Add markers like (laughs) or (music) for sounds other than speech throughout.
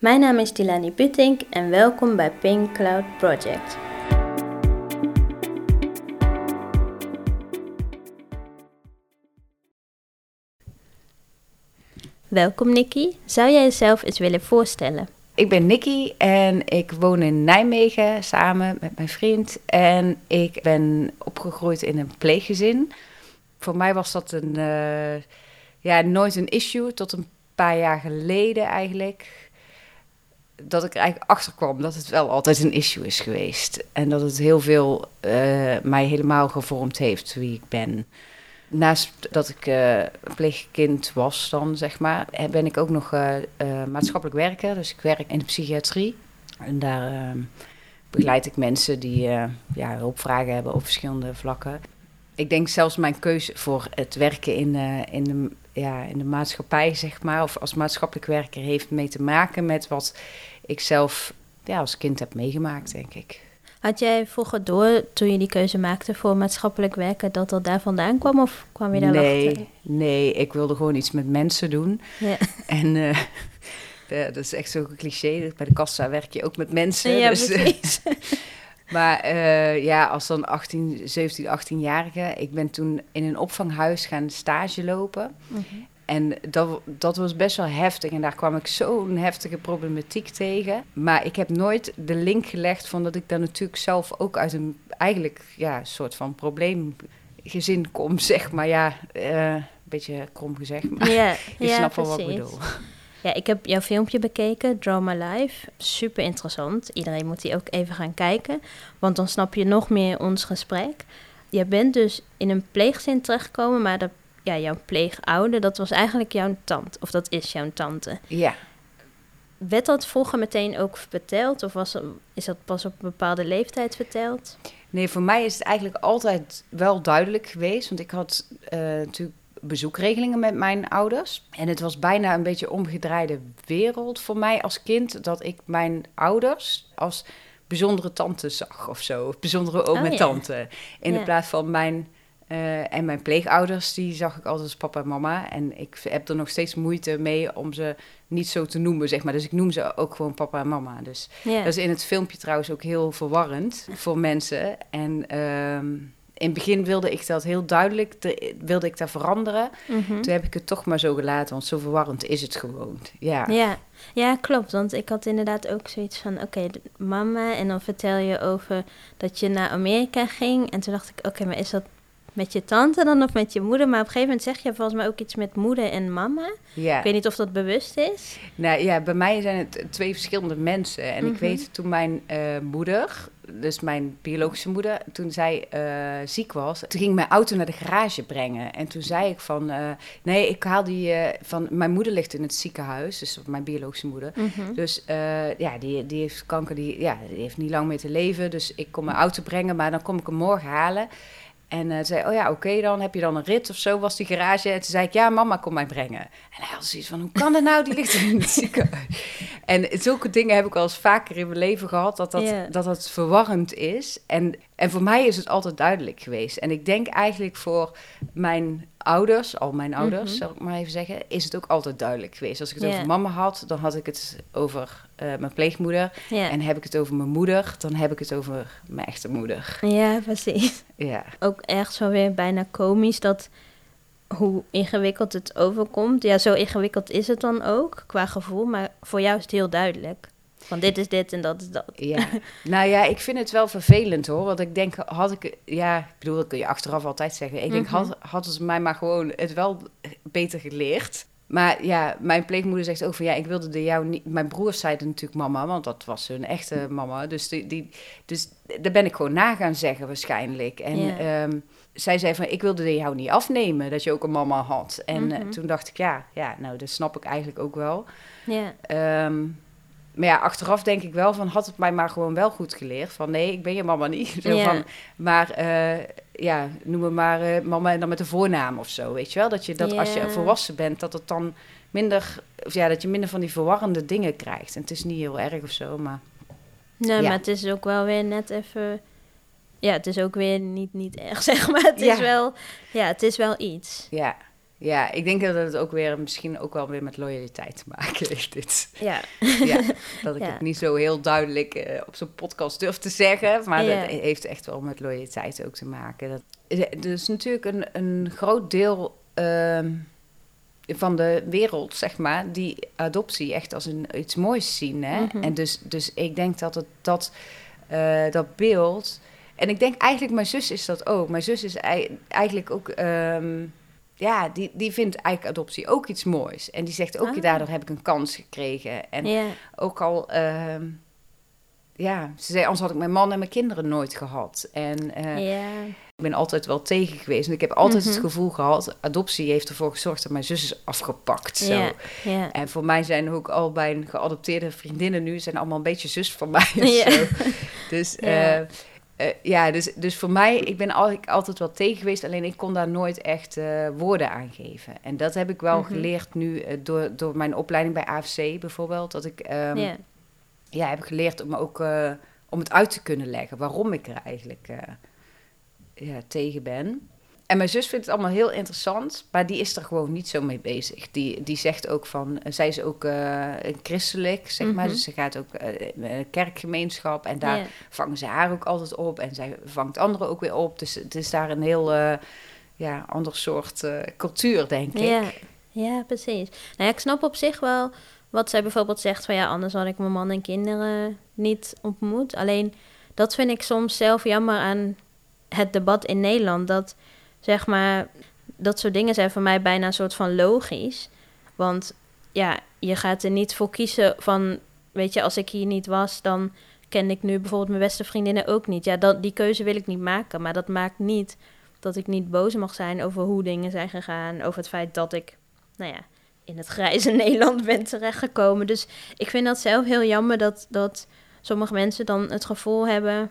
Mijn naam is Tilani Putink en welkom bij Pink Cloud Project. Welkom Nikki. Zou jij jezelf eens willen voorstellen? Ik ben Nikki en ik woon in Nijmegen samen met mijn vriend. En ik ben opgegroeid in een pleeggezin. Voor mij was dat een, eh, ja, nooit een issue tot een paar jaar geleden eigenlijk. Dat ik er eigenlijk achter kwam dat het wel altijd een issue is geweest. En dat het heel veel eh, mij helemaal gevormd heeft wie ik ben. Naast dat ik uh, pleegkind was dan, zeg maar, ben ik ook nog uh, maatschappelijk werker. Dus ik werk in de psychiatrie. En daar begeleid ik mensen die ja, hulpvragen hebben op verschillende vlakken. Ik denk zelfs mijn keuze voor het werken in, in, de, ja, in de maatschappij, zeg maar, of als maatschappelijk werker, heeft mee te maken met wat ik zelf ja, als kind heb meegemaakt, denk ik. Had jij vroeger door, toen je die keuze maakte voor maatschappelijk werken, dat dat daar vandaan kwam? Of kwam je daar nee, achter? Nee, ik wilde gewoon iets met mensen doen. Ja. (laughs) En uh, (laughs) ja, dat is echt zo'n cliché. Bij de kassa werk je ook met mensen. Ja, dus, precies. Maar uh, ja, als dan 18, 17, 18-jarige... Ik ben toen in een opvanghuis gaan stage lopen. Mhm. En dat, dat was best wel heftig. En daar kwam ik zo'n heftige problematiek tegen. Maar ik heb nooit de link gelegd van dat ik daar natuurlijk zelf ook uit een eigenlijk ja, soort van probleemgezin kom, (laughs) zeg maar. Ja, uh, een beetje krom gezegd, maar (laughs) je snapt wel wat ik bedoel. Ja, ik heb jouw filmpje bekeken, Draw My Life. Super interessant. Iedereen moet die ook even gaan kijken, want dan snap je nog meer ons gesprek. Je bent dus in een pleegzin terechtgekomen, maar dat, ja, jouw pleegouder, dat was eigenlijk jouw tante, of dat is jouw tante. Ja, Werd dat vroeger meteen ook verteld, of was, is dat pas op een bepaalde leeftijd verteld? nee, voor mij is het eigenlijk altijd wel duidelijk geweest. Want ik had eh, natuurlijk bezoekregelingen met mijn ouders. En het was bijna een beetje omgedraaide wereld voor mij als kind. Dat ik mijn ouders als bijzondere tante zag of zo. Of bijzondere oom Oh, en ja. tante. In Ja. de plaats van mijn... eh, en mijn pleegouders, die zag ik altijd als papa en mama. En ik heb er nog steeds moeite mee om ze niet zo te noemen, zeg maar. Dus ik noem ze ook gewoon papa en mama. Dus dat is in het filmpje trouwens ook heel verwarrend voor mensen. En ehm, in het begin wilde ik dat heel duidelijk, te- wilde ik dat veranderen. Mhm. Toen heb ik het toch maar zo gelaten, want zo verwarrend is het gewoon. Ja, Ja, ja, klopt. Want ik had inderdaad ook zoiets van, oké, mama. En dan vertel je over dat je naar Amerika ging. En toen dacht ik, oké, maar is dat met je tante dan of met je moeder? Maar op een gegeven moment zeg je volgens mij ook iets met moeder en mama. ja. Ik weet niet of dat bewust is. Nou ja, bij mij zijn het twee verschillende mensen. En ik Mhm. weet toen mijn eh, moeder, dus mijn biologische moeder, toen zij eh, ziek was, toen ging ik mijn auto naar de garage brengen. En toen zei ik van, eh, nee, ik haal die van, mijn moeder ligt in het ziekenhuis, dus mijn biologische moeder. Mhm. Dus ja, die, die heeft kanker, die, ja, die heeft niet lang meer te leven. Dus ik kom mijn auto brengen, maar dan kom ik hem morgen halen. En eh zei, oh ja, oké dan, heb je dan een rit of zo, was die garage. En toen zei ik, ja, mama, kom mij brengen. En hij had zoiets van, hoe kan dat nou? Die ligt in het (laughs) ziekenhuis. En zulke dingen heb ik al eens vaker in mijn leven gehad, dat dat, dat, dat verwarrend is. En, en voor mij is het altijd duidelijk geweest. En ik denk eigenlijk voor mijn ouders, al mijn ouders, Mhm. zal ik maar even zeggen, is het ook altijd duidelijk geweest. Als ik het over mama had, dan had ik het over eh, mijn pleegmoeder. En heb ik het over mijn moeder, dan heb ik het over mijn echte moeder. ja, precies. Ja, Ook echt zo weer bijna komisch dat hoe ingewikkeld het overkomt. Ja, zo ingewikkeld is het dan ook qua gevoel. Maar voor jou is het heel duidelijk. Van dit is dit en dat is dat. ja. (laughs) nou ja, ik vind het wel vervelend hoor. Want ik denk, had ik, ja, ik bedoel, dat kun je achteraf altijd zeggen. Ik denk, Mhm. had, hadden ze mij maar gewoon het wel beter geleerd. Maar ja, mijn pleegmoeder zegt ook van ja, ik wilde de jou niet. Mijn broers zeiden natuurlijk mama, want dat was hun echte mama. Dus, die, die, dus daar ben ik gewoon na gaan zeggen waarschijnlijk. En Ja. ehm, zij zei van ik wilde de jou niet afnemen dat je ook een mama had. En eh, Mhm. toen dacht ik ja, ja, nou dat snap ik eigenlijk ook wel. Ja, Ehm, maar ja, achteraf denk ik wel van had het mij maar gewoon wel goed geleerd. Van nee, ik ben je mama niet. Zo Ja. van, maar eh, ja, noem me maar eh, mama en dan met de voornaam of zo. Weet je wel? Dat je dat als je volwassen bent, dat het dan minder, of ja, dat je minder van die verwarrende dingen krijgt. En het is niet heel erg of zo, maar nee, Ja. maar het is ook wel weer net even... Ja, het is ook weer niet, niet echt, (laughs) zeg maar. Het Ja. is wel... Ja, het is wel iets. ja. Ja, ik denk dat het ook weer misschien ook wel weer met loyaliteit te maken heeft. Dit. Ja. ja (laughs) dat ik Ja. het niet zo heel duidelijk eh, op zo'n podcast durf te zeggen. Maar Ja. dat heeft echt wel met loyaliteit ook te maken. Dat, is natuurlijk een, een groot deel ehm, van de wereld, zeg maar, die adoptie echt als een, iets moois zien. Hè? Mhm. En dus, dus ik denk dat het, dat, eh, dat beeld. En ik denk eigenlijk, mijn zus is dat ook. Mijn zus is ei- eigenlijk ook. ehm, ja, die, die vindt eigenlijk adoptie ook iets moois. En die zegt ook, Ah. daardoor heb ik een kans gekregen. En ook al, ehm, ja, ze zei, anders had ik mijn man en mijn kinderen nooit gehad. En eh, ik ben altijd wel tegen geweest. En ik heb altijd het Mhm. gevoel gehad, adoptie heeft ervoor gezorgd dat mijn zus is afgepakt. Zo. Ja. Ja. En voor mij zijn ook al mijn geadopteerde vriendinnen nu, zijn allemaal een beetje zus van mij. of zo. (laughs) Dus Ja. Ja. ja, dus, dus voor mij, ik ben al, ik altijd wel tegen geweest, alleen ik kon daar nooit echt eh, woorden aan geven. En dat heb ik wel Mhm. geleerd nu eh, door, door mijn opleiding bij AFC bijvoorbeeld. Dat ik ehm, ja. ja, heb geleerd om ook eh, om het uit te kunnen leggen waarom ik er eigenlijk eh, ja, tegen ben. En mijn zus vindt het allemaal heel interessant, maar die is er gewoon niet zo mee bezig. Die, die zegt ook van, zij is ook eh, christelijk, zeg maar. Mhm. Dus ze gaat ook eh, in een kerkgemeenschap en daar vangen ze haar ook altijd op. En zij vangt anderen ook weer op. Dus het is daar een heel eh, ja, ander soort eh, cultuur, denk ik. Ja, ja, precies. Nou ja, ik snap op zich wel wat zij bijvoorbeeld zegt van ja, anders had ik mijn man en kinderen niet ontmoet. Alleen dat vind ik soms zelf jammer aan het debat in Nederland. Dat zeg maar, dat soort dingen zijn voor mij bijna een soort van logisch. Want ja, je gaat er niet voor kiezen van, weet je, als ik hier niet was, dan ken ik nu bijvoorbeeld mijn beste vriendinnen ook niet. Ja, die keuze wil ik niet maken, maar dat maakt niet dat ik niet boos mag zijn over hoe dingen zijn gegaan. Over het feit dat ik, nou ja, in het grijze (laughs) Nederland ben terechtgekomen. Dus ik vind dat zelf heel jammer dat, dat sommige mensen dan het gevoel hebben...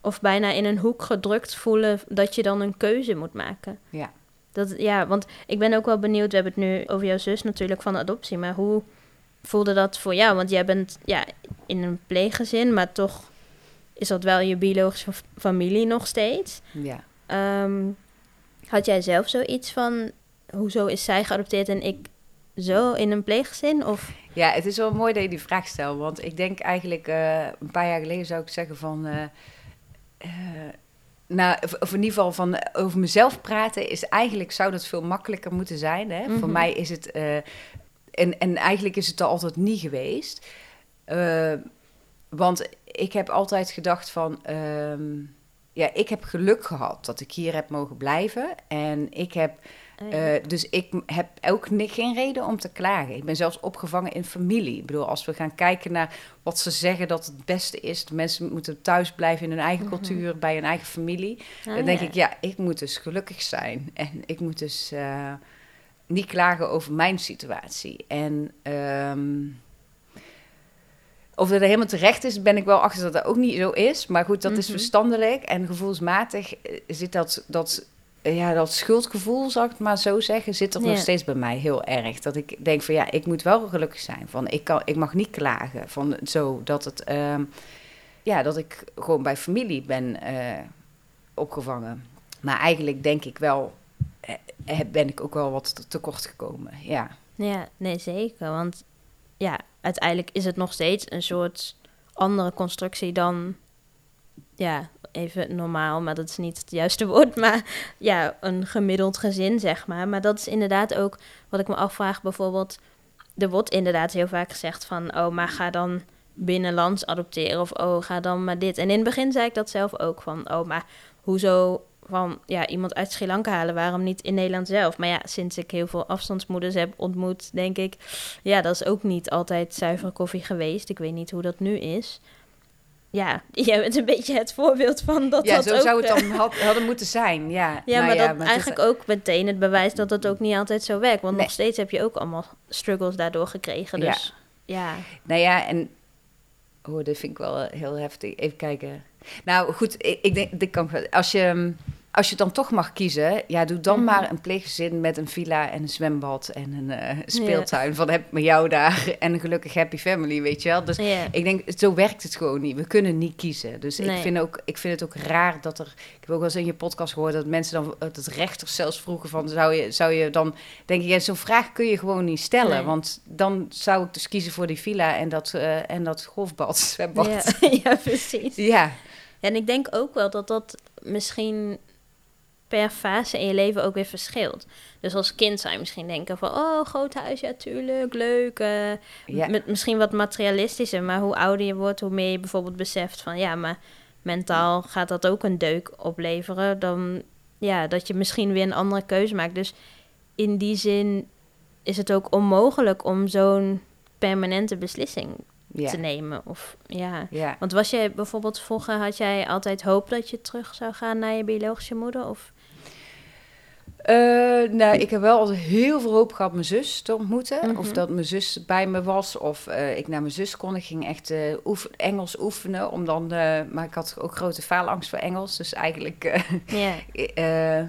of bijna in een hoek gedrukt voelen dat je dan een keuze moet maken. Ja. Dat, ja, want ik ben ook wel benieuwd, we hebben het nu over jouw zus natuurlijk van adoptie... maar hoe voelde dat voor jou? Want jij bent ja, in een pleeggezin, maar toch is dat wel je biologische familie nog steeds... ja. Ehm, had jij zelf zoiets van, hoezo is zij geadopteerd en ik zo in een pleeggezin? Of, Ja, het is wel mooi dat je die vraag stelt. Want ik denk eigenlijk, eh, een paar jaar geleden zou ik zeggen van... eh, eh, nou, of, in ieder geval van eh, over mezelf praten is eigenlijk... zou dat veel makkelijker moeten zijn. Hè? Voor Mhm. mij is het... eh, en, en eigenlijk is het er altijd niet geweest. Want ik heb altijd gedacht van... ehm, ja, ik heb geluk gehad dat ik hier heb mogen blijven. En ik heb eh, eh, dus ik heb ook geen reden om te klagen. Ik ben zelfs opgevangen in familie. Ik bedoel, als we gaan kijken naar wat ze zeggen dat het beste is... de mensen moeten thuis blijven in hun eigen Mhm. cultuur, bij hun eigen familie... ah, dan denk ja. ik, ja, ik moet dus gelukkig zijn. En ik moet dus eh, niet klagen over mijn situatie. En ehm, of dat helemaal terecht is, ben ik wel achter dat dat ook niet zo is. Maar goed, dat is Mhm. verstandelijk en gevoelsmatig eh, zit dat... dat ja, dat schuldgevoel, zal ik het maar zo zeggen, zit er Ja. nog steeds bij mij heel erg. Dat ik denk van ja, ik moet wel gelukkig zijn. Van ik, kan, ik mag niet klagen. Van zo dat het, ehm, ja, dat ik gewoon bij familie ben eh, opgevangen. Maar eigenlijk denk ik wel, eh, ben ik ook wel wat te- tekort gekomen. Ja, Ja, nee, zeker. Want ja, uiteindelijk is het nog steeds een soort andere constructie dan, ja, even normaal, maar dat is niet het juiste woord, maar ja, een gemiddeld gezin, zeg maar. Maar dat is inderdaad ook wat ik me afvraag, bijvoorbeeld, er wordt inderdaad heel vaak gezegd van, oh, maar ga dan binnenlands adopteren of oh, ga dan maar dit. En in het begin zei ik dat zelf ook van, oh, maar hoezo van ja, iemand uit Sri Lanka halen, waarom niet in Nederland zelf? Maar ja, sinds ik heel veel afstandsmoeders heb ontmoet, denk ik, ja, dat is ook niet altijd zuivere koffie geweest. Ik weet niet hoe dat nu is. Ja, (laughs) jij bent een beetje het voorbeeld van dat ja dat zo ook... zou het eh, dan had, hadden moeten zijn. Ja, (laughs) ja, Nou maar dat is- eigenlijk ook meteen het bewijs dat het ook niet altijd zo werkt. Want Nee. nog steeds heb je ook allemaal struggles daardoor gekregen. Ja. Dus ja, Nou ja, en... Oh, dit vind ik wel heel heftig. Even kijken. Nou goed, ik, ik denk, dit kan, als je, als je dan toch mag kiezen, ja, doe dan Mhm. maar een pleeggezin met een villa en een zwembad en een eh, speeltuin. Van heb me jou daar en een gelukkig happy family, weet je wel. Dus ik denk, zo werkt het gewoon niet. We kunnen niet kiezen. Dus ik, vind ook, ik vind het ook raar dat er... Ik heb ook wel eens in je podcast gehoord dat mensen dan... Dat rechters zelfs vroegen van... Zou je, zou je dan... Denk ik, ja, zo'n vraag kun je gewoon niet stellen. Nee. Want dan zou ik dus kiezen voor die villa en dat, eh, en dat golfbad, (laughs) zwembad. Ja, (laughs) precies. Ja, En ik denk ook wel dat dat misschien per fase in je leven ook weer verschilt. Dus als kind zou je misschien denken van... oh, groot huis, ja, tuurlijk, leuk. eh, ja. Met misschien wat materialistischer. Maar hoe ouder je wordt, hoe meer je bijvoorbeeld beseft van... ja, maar mentaal gaat dat ook een deuk opleveren. Dan ja, dat je misschien weer een andere keuze maakt. Dus in die zin is het ook onmogelijk om zo'n permanente beslissing ja. te nemen. Of ja... ja. Want was jij bijvoorbeeld vroeger, had jij altijd hoop dat je terug zou gaan naar je biologische moeder? Of Eh, nou, ik heb wel altijd heel veel hoop gehad mijn zus te ontmoeten. Mhm. Of dat mijn zus bij me was. Of eh, ik naar mijn zus kon. Ik ging echt eh, Engels oefenen. Om dan, maar ik had ook grote faalangst voor Engels. Dus eigenlijk... ja, (laughs) eh,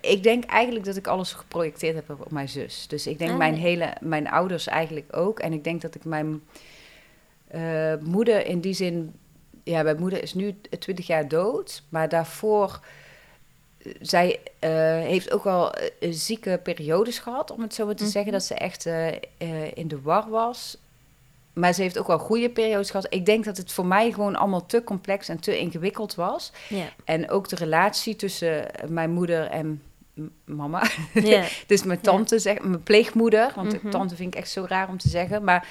ik denk eigenlijk dat ik alles geprojecteerd heb op mijn zus. Dus ik denk Ah, mijn hele... Mijn ouders eigenlijk ook. En ik denk dat ik mijn moeder in die zin... Ja, mijn moeder is nu 20 jaar dood. Maar daarvoor zij eh, heeft ook wel eh, zieke periodes gehad, om het zo maar te Mhm. zeggen, dat ze echt eh, in de war was. Maar ze heeft ook wel goede periodes gehad. Ik denk dat het voor mij gewoon allemaal te complex en te ingewikkeld was. ja, En ook de relatie tussen mijn moeder en mama. ja, (laughs) dus mijn tante, zeg, mijn pleegmoeder. Want Mhm. tante vind ik echt zo raar om te zeggen. Maar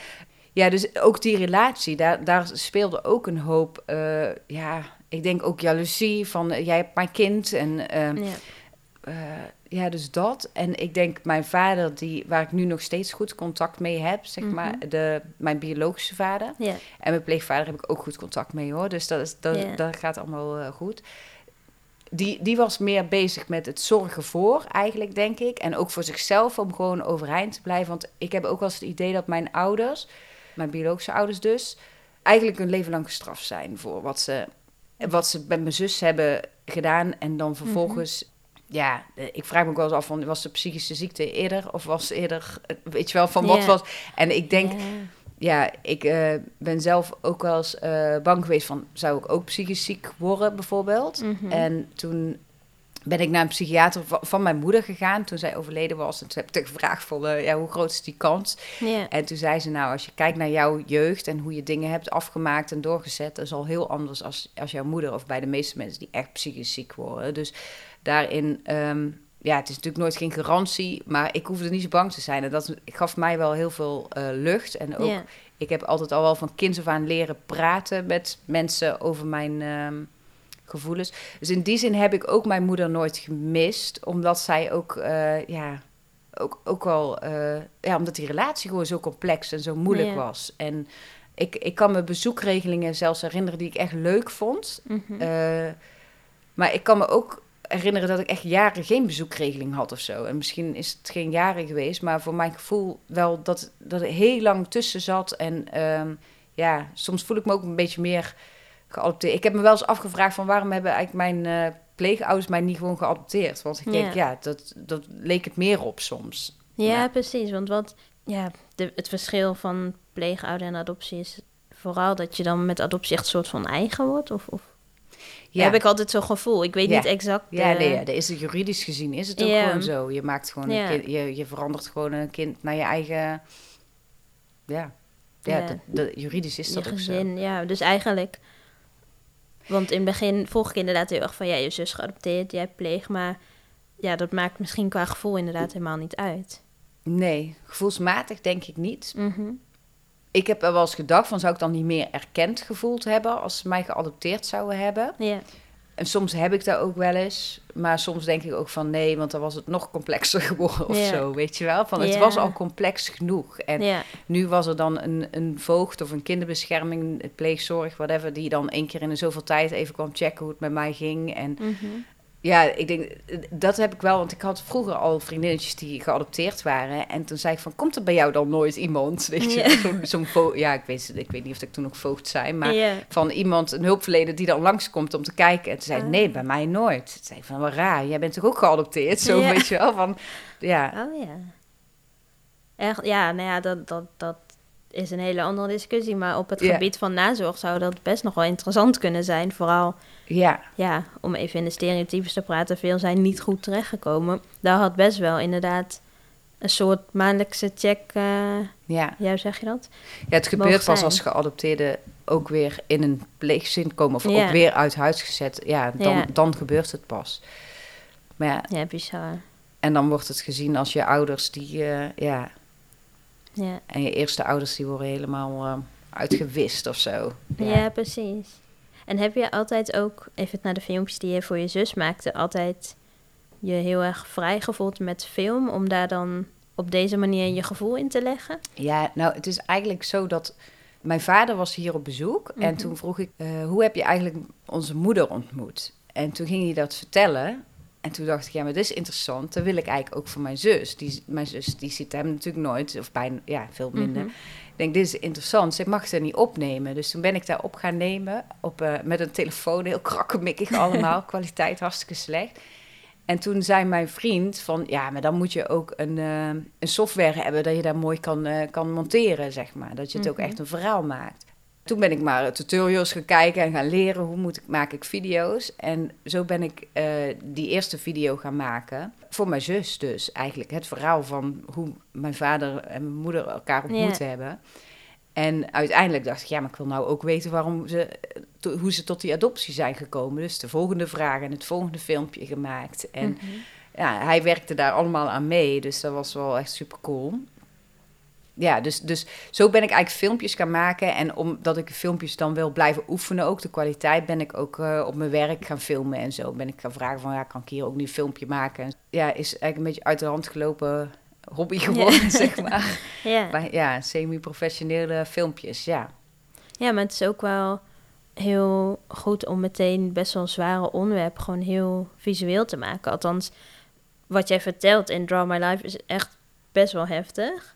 ja, dus ook die relatie, daar, daar speelde ook een hoop. ja, ik denk ook jaloezie van eh, jij hebt mijn kind. En eh, ja, eh, ja, dus dat. En ik denk mijn vader, die, waar ik nu nog steeds goed contact mee heb, zeg Mhm. maar, de, mijn biologische vader. ja, En mijn pleegvader heb ik ook goed contact mee hoor. Dus dat, is, dat, Ja. dat gaat allemaal eh, goed. Die, die was meer bezig met het zorgen voor, eigenlijk, denk ik. En ook voor zichzelf, om gewoon overeind te blijven. Want ik heb ook wel eens het idee dat mijn ouders, mijn biologische ouders dus, eigenlijk hun leven lang gestraft zijn voor wat ze, wat ze met mijn zus hebben gedaan. En dan vervolgens, ja, eh, ik vraag me ook wel eens af van, was de psychische ziekte eerder? Of was eerder, eh, weet je wel, van wat was... En ik denk, ja, ja, ik eh, ben zelf ook wel eens bang geweest van... zou ik ook psychisch ziek worden bijvoorbeeld? mhm. En toen ben ik naar een psychiater va- van mijn moeder gegaan... toen zij overleden was. En toen heb ik gevraagd van, eh, ja, hoe groot is die kans? En toen zei ze, nou, als je kijkt naar jouw jeugd... en hoe je dingen hebt afgemaakt en doorgezet... dat is al heel anders als, als jouw moeder... of bij de meeste mensen die echt psychisch ziek worden. Dus daarin... ehm, ja, het is natuurlijk nooit geen garantie, maar ik hoefde niet zo bang te zijn. En dat gaf mij wel heel veel eh, lucht. En ook ik heb altijd al wel van kinds af aan leren praten met mensen over mijn ehm, gevoelens. Dus in die zin heb ik ook mijn moeder nooit gemist, omdat zij ook, eh, ja, ook, ook wel, eh, ja, omdat die relatie gewoon zo complex en zo moeilijk Ja. was. En ik, ik kan me bezoekregelingen zelfs herinneren die ik echt leuk vond. mhm. Eh, maar ik kan me ook herinneren dat ik echt jaren geen bezoekregeling had of zo. En misschien is het geen jaren geweest, maar voor mijn gevoel wel dat, dat er heel lang tussen zat. En ehm, ja, soms voel ik me ook een beetje meer geadopteerd. Ik heb me wel eens afgevraagd van waarom hebben eigenlijk mijn eh, pleegouders mij niet gewoon geadopteerd? Want ik Ja. denk, ja, dat, dat leek het meer op soms. ja, ja. precies. Want wat, ja, de, het verschil van pleegouder en adoptie is vooral dat je dan met adoptie echt een soort van eigen wordt. Of, of Ja, heb ik altijd zo'n gevoel. Ik weet Ja. niet exact. ja, eh, nee, ja, dat is het juridisch gezien is het ook Ja. gewoon zo. Je maakt gewoon Ja. een kind, je, je verandert gewoon een kind naar je eigen, ja, ja, Ja. Dat, dat- juridisch is je dat ook zo. ja. Dus eigenlijk... Want in het begin volg ik inderdaad heel erg van... Ja, je zus geadopteerd, jij pleeg. Maar ja, dat maakt misschien qua gevoel inderdaad helemaal niet uit. Nee, gevoelsmatig denk ik niet. Mhm. Ik heb er wel eens gedacht van zou ik dan niet meer erkend gevoeld hebben als ze mij geadopteerd zouden hebben. Ja, En soms heb ik dat ook wel eens, maar soms denk ik ook van nee, want dan was het nog complexer (laughs) geworden of Ja. zo, weet je wel? Van het Ja. was al complex genoeg. En ja, nu was er dan een, een voogd of een kinderbescherming, het pleegzorg, whatever, die dan één keer in de zoveel tijd even kwam checken hoe het met mij ging. En mhm. Ja, ik denk, dat heb ik wel, want ik had vroeger al vriendinnetjes die geadopteerd waren. En toen zei ik van, komt er bij jou dan nooit iemand? Weet je, Ja. (laughs) zo'n vo- ja, ik weet, ik weet niet of ik toen nog voogd zei, maar Ja. van iemand, een hulpverlener die dan langskomt om te kijken. En toen zei ik, Ah. nee, bij mij nooit. Toen zei ik van, wat raar, jij bent toch ook geadopteerd? Zo, Ja. weet je wel, van, ja. Oh ja. Echt, ja, nou ja, dat, dat, dat is een hele andere discussie. Maar op het Ja. gebied van nazorg zou dat best nog wel interessant kunnen zijn. Vooral, Ja, ja, om even in de stereotypes te praten, veel zijn niet goed terechtgekomen. Daar had best wel inderdaad een soort maandelijkse check, eh ja. ja, zeg je dat? Ja, het gebeurt pas als geadopteerden ook weer in een pleegzin komen of Ja. ook weer uit huis gezet. Ja, dan, Ja. dan gebeurt het pas. Maar ja, Ja, bizar. en dan wordt het gezien als je ouders die, eh, ja, Ja. en je eerste ouders die worden helemaal eh, uitgewist of zo. Ja. precies. En heb je altijd ook, even naar de filmpjes die je voor je zus maakte, altijd je heel erg vrij gevoeld met film, om daar dan op deze manier je gevoel in te leggen? Ja, nou, het is eigenlijk zo dat mijn vader was hier op bezoek en Mhm. toen vroeg ik, eh, hoe heb je eigenlijk onze moeder ontmoet? En toen ging hij dat vertellen. En toen dacht ik, ja, maar dit is interessant. Dat wil ik eigenlijk ook voor mijn zus. Die, mijn zus die ziet hem natuurlijk nooit, of bijna, ja, veel minder. Mhm. Ik denk, dit is interessant. Ze mag het niet opnemen. Dus toen ben ik daar op gaan nemen. Op, eh, met een telefoon, heel krakkemikkig (laughs) allemaal. Kwaliteit hartstikke slecht. En toen zei mijn vriend van... Ja, maar dan moet je ook een, eh, een software hebben... dat je daar mooi kan, eh, kan monteren, zeg maar. Dat je het ook Mhm. echt een verhaal maakt. Toen ben ik maar tutorials gaan kijken en gaan leren... hoe moet ik, maak ik video's. En zo ben ik eh, die eerste video gaan maken. Voor mijn zus dus, eigenlijk. Het verhaal van hoe mijn vader en mijn moeder elkaar ontmoet Ja. hebben. En uiteindelijk dacht ik, ja, maar ik wil nou ook weten waarom ze, to- hoe ze tot die adoptie zijn gekomen. Dus de volgende vraag en het volgende filmpje gemaakt. En Mhm. ja, hij werkte daar allemaal aan mee, dus dat was wel echt super cool. Ja, dus, dus zo ben ik eigenlijk filmpjes gaan maken. En omdat ik filmpjes dan wil blijven oefenen, ook de kwaliteit, ben ik ook eh, op mijn werk gaan filmen en zo. Ben ik gaan vragen van, ja, kan ik hier ook niet een filmpje maken? En ja, is eigenlijk een beetje uit de hand gelopen hobby geworden, (laughs) zeg maar. (laughs) Ja. Maar ja, semi-professionele filmpjes, ja. ja, maar het is ook wel heel goed om meteen best wel een zware onderwerp gewoon heel visueel te maken. Althans, wat jij vertelt in Draw My Life is echt best wel heftig.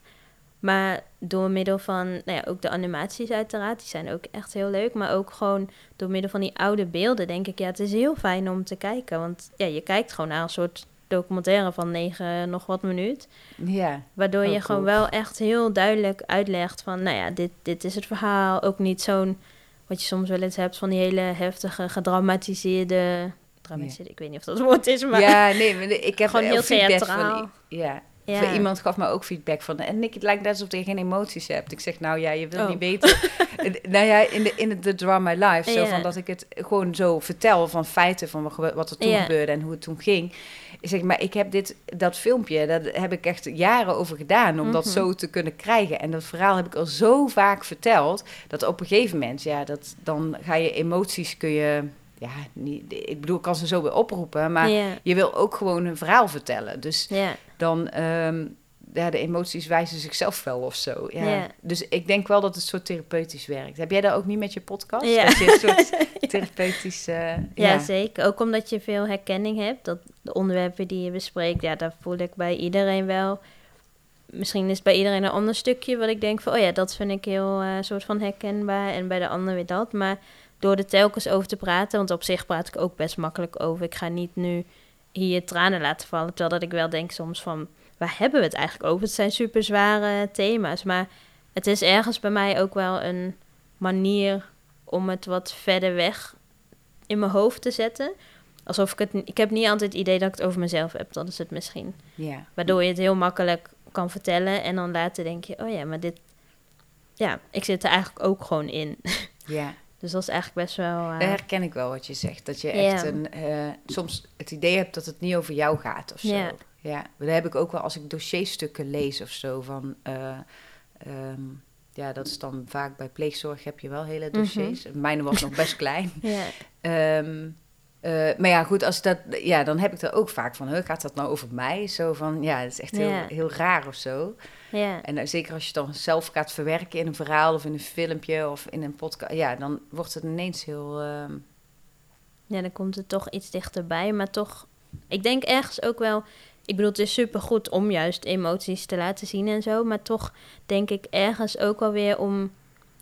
Maar door middel van, nou ja, ook de animaties uiteraard, die zijn ook echt heel leuk. Maar ook gewoon door middel van die oude beelden denk ik, ja, het is heel fijn om te kijken. Want ja, je kijkt gewoon naar een soort documentaire van negen nog wat minuut. Ja, Waardoor je gewoon wel echt heel duidelijk uitlegt van, nou ja, dit, dit is het verhaal. Ook niet zo'n, wat je soms wel eens hebt van die hele heftige, gedramatiseerde... Dramatiseerde, ik weet niet of dat het woord is, maar... ja nee, maar ik heb (laughs) Gewoon heel feedback theatraal. Van, ja, Ja. Iemand gaf me ook feedback van... En Nick, het lijkt net alsof je geen emoties hebt. Ik zeg, nou ja, je wil Oh. niet weten. (laughs) Eh, nou ja, in de, in de, The Draw My Life. Zo Ja. van dat ik het gewoon zo vertel van feiten... van wat, er toen Ja. gebeurde en hoe het toen ging. Ik zeg, maar ik heb dit, dat filmpje... daar heb ik echt jaren over gedaan... om dat Mhm. zo te kunnen krijgen. En dat verhaal heb ik al zo vaak verteld... dat op een gegeven moment... ja, dat, dan ga je emoties kun je... Ja, niet, ik bedoel, ik kan ze zo weer oproepen... maar je wil ook gewoon een verhaal vertellen. Dus dan ehm, ja, de emoties wijzen zichzelf wel of zo. Ja. Dus ik denk wel dat het soort therapeutisch werkt. Heb jij dat ook niet met je podcast? Ja. Dat je een soort (laughs) therapeutisch... Ja, ja. zeker. Ook omdat je veel herkenning hebt. Dat de onderwerpen die je bespreekt, ja, daar voel ik bij iedereen wel. Misschien is bij iedereen een ander stukje wat ik denk van, oh ja, dat vind ik heel eh, soort van herkenbaar. En bij de ander weer dat. Maar door er telkens over te praten, want op zich praat ik ook best makkelijk over. Ik ga niet nu hier tranen laten vallen. Terwijl dat ik wel denk soms van, waar hebben we het eigenlijk over? Het zijn super zware thema's. Maar het is ergens bij mij ook wel een manier om het wat verder weg in mijn hoofd te zetten. Alsof ik het... Ik heb niet altijd het idee dat ik het over mezelf heb. Dat is het misschien. ja. Waardoor je het heel makkelijk kan vertellen. En dan later denk je... Oh ja, maar dit... Ja, ik zit er eigenlijk ook gewoon in. ja. (laughs) Dus dat is eigenlijk best wel... eh, Daar herken ik wel wat je zegt. Dat je echt een, eh, soms het idee hebt dat het niet over jou gaat of zo. Ja. Dat heb ik ook wel als ik dossierstukken lees of zo. Van, eh, ehm, ja, dat is dan vaak bij pleegzorg heb je wel hele Mhm. dossiers. Mijn was nog best klein. (laughs) ja, Ehm, eh, maar ja, goed, als dat, ja, dan heb ik er ook vaak van, gaat dat nou over mij? Zo van, ja, het is echt heel, Ja. heel raar of zo. ja, En eh, zeker als je het dan zelf gaat verwerken in een verhaal of in een filmpje of in een podcast, ja, dan wordt het ineens heel, ehm, Ja, dan komt het toch iets dichterbij. Maar toch, ik denk ergens ook wel... Ik bedoel, het is supergoed om juist emoties te laten zien en zo. Maar toch denk ik ergens ook alweer om,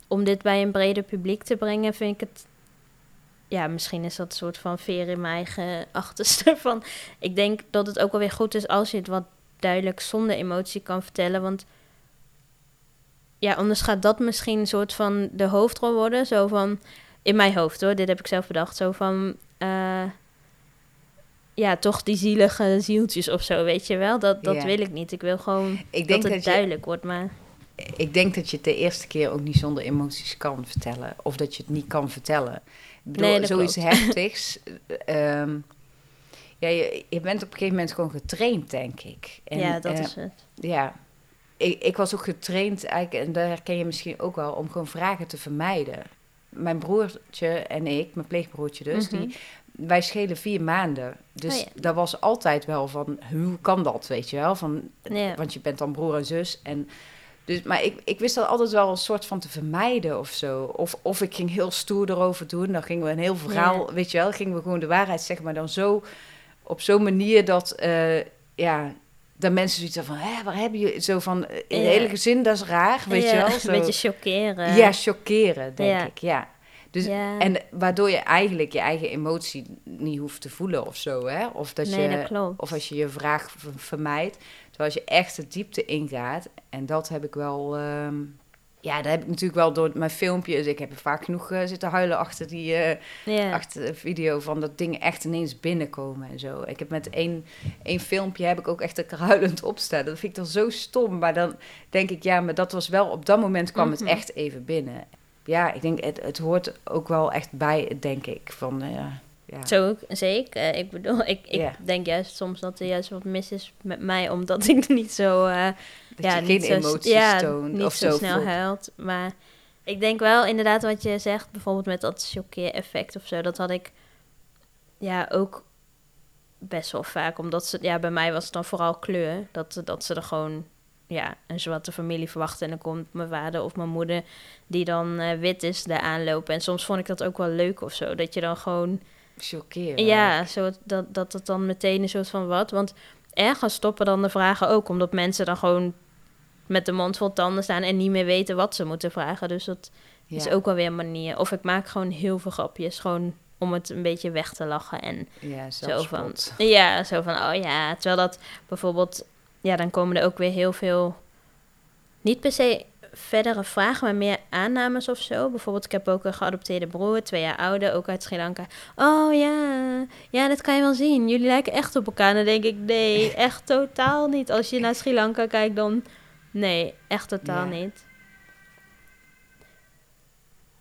om dit bij een breder publiek te brengen... vind ik het... Ja, misschien is dat een soort van veer in mijn eigen (laughs) achterste. Van, ik denk dat het ook wel weer goed is als je het wat duidelijk zonder emotie kan vertellen. Want ja, anders gaat dat misschien een soort van de hoofdrol worden. Zo van, in mijn hoofd hoor, dit heb ik zelf bedacht. Zo van, eh, ja, toch die zielige zieltjes of zo, weet je wel. Dat, dat wil ik niet. Ik wil gewoon ik denk dat het duidelijk wordt, maar... Ik denk dat je het de eerste keer ook niet zonder emoties kan vertellen. Of dat je het niet kan vertellen. Bedoel, nee, zoiets klopt. (laughs) heftigs... Ehm, ja, je, je, bent op een gegeven moment gewoon getraind, denk ik. En, ja, dat is het. Ja, ik, ik was ook getraind, eigenlijk, en daar herken je misschien ook wel, om gewoon vragen te vermijden. Mijn broertje en ik, mijn pleegbroertje dus, die, mhm. wij schelen vier maanden. Dus oh, daar was altijd wel van, hoe kan dat, weet je wel? Van, Want je bent dan broer en zus. En, dus, maar ik, ik wist dat altijd wel een soort van te vermijden of zo. Of, of ik ging heel stoer erover doen. Dan gingen we een heel verhaal, weet je wel, gingen we gewoon de waarheid zeggen, maar dan zo op zo'n manier dat, uh, ja, dat mensen zoiets van, hè, waar heb je zo van, in de hele gezin, dat is raar, weet je wel? Zo. Een beetje chockeren. Ja, chockeren, denk ik, ja. Dus, En waardoor je eigenlijk je eigen emotie niet hoeft te voelen of zo, hè? Of, dat nee, je, dat of als je je vraag vermijdt. Terwijl als je echt de diepte ingaat, en dat heb ik wel... Um, ja, dat heb ik natuurlijk wel door mijn filmpjes. Ik heb er vaak genoeg uh, zitten huilen achter die uh, achter de video van dat dingen echt ineens binnenkomen en zo. Ik heb met één, één filmpje heb ik ook echt een huilend opstaan. Dat vind ik dan zo stom. Maar dan denk ik, ja, maar dat was wel op dat moment kwam het mhm. echt even binnen. Ja, ik denk, het, het hoort ook wel echt bij, denk ik. Van, uh, ja. Zo, zeker. Ik bedoel, ik, ik denk juist soms dat er juist wat mis is met mij, omdat (laughs) ik niet zo... Uh, dat ja, je geen zo, emoties ja, toont niet of zo, zo snel huilt. Maar ik denk wel inderdaad wat je zegt, bijvoorbeeld met dat choqueer-effect of zo, dat had ik ja ook best wel vaak. Omdat ze, ja, bij mij was het dan vooral kleur. Dat, dat ze er gewoon ja, een zwarte familie verwachten. En dan komt mijn vader of mijn moeder, die dan uh, wit is, daar aanlopen. En soms vond ik dat ook wel leuk of zo. Dat je dan gewoon Ja, zo, dat, dat het dan meteen een soort van wat. Want ergens stoppen dan de vragen ook, omdat mensen dan gewoon met de mond vol tanden staan en niet meer weten wat ze moeten vragen. Dus dat is ook wel weer een manier. Of ik maak gewoon heel veel grapjes, gewoon om het een beetje weg te lachen. En ja, zo van. Ja, zo van, oh ja. Terwijl dat bijvoorbeeld, ja, dan komen er ook weer heel veel. Niet per se verdere vragen, maar meer aannames of zo. Bijvoorbeeld, ik heb ook een geadopteerde broer, twee jaar ouder, ook uit Sri Lanka. Oh ja, ja, dat kan je wel zien. Jullie lijken echt op elkaar. dan denk ik, nee, (laughs) echt totaal niet. Als je naar Sri Lanka kijkt, dan nee, echt totaal niet.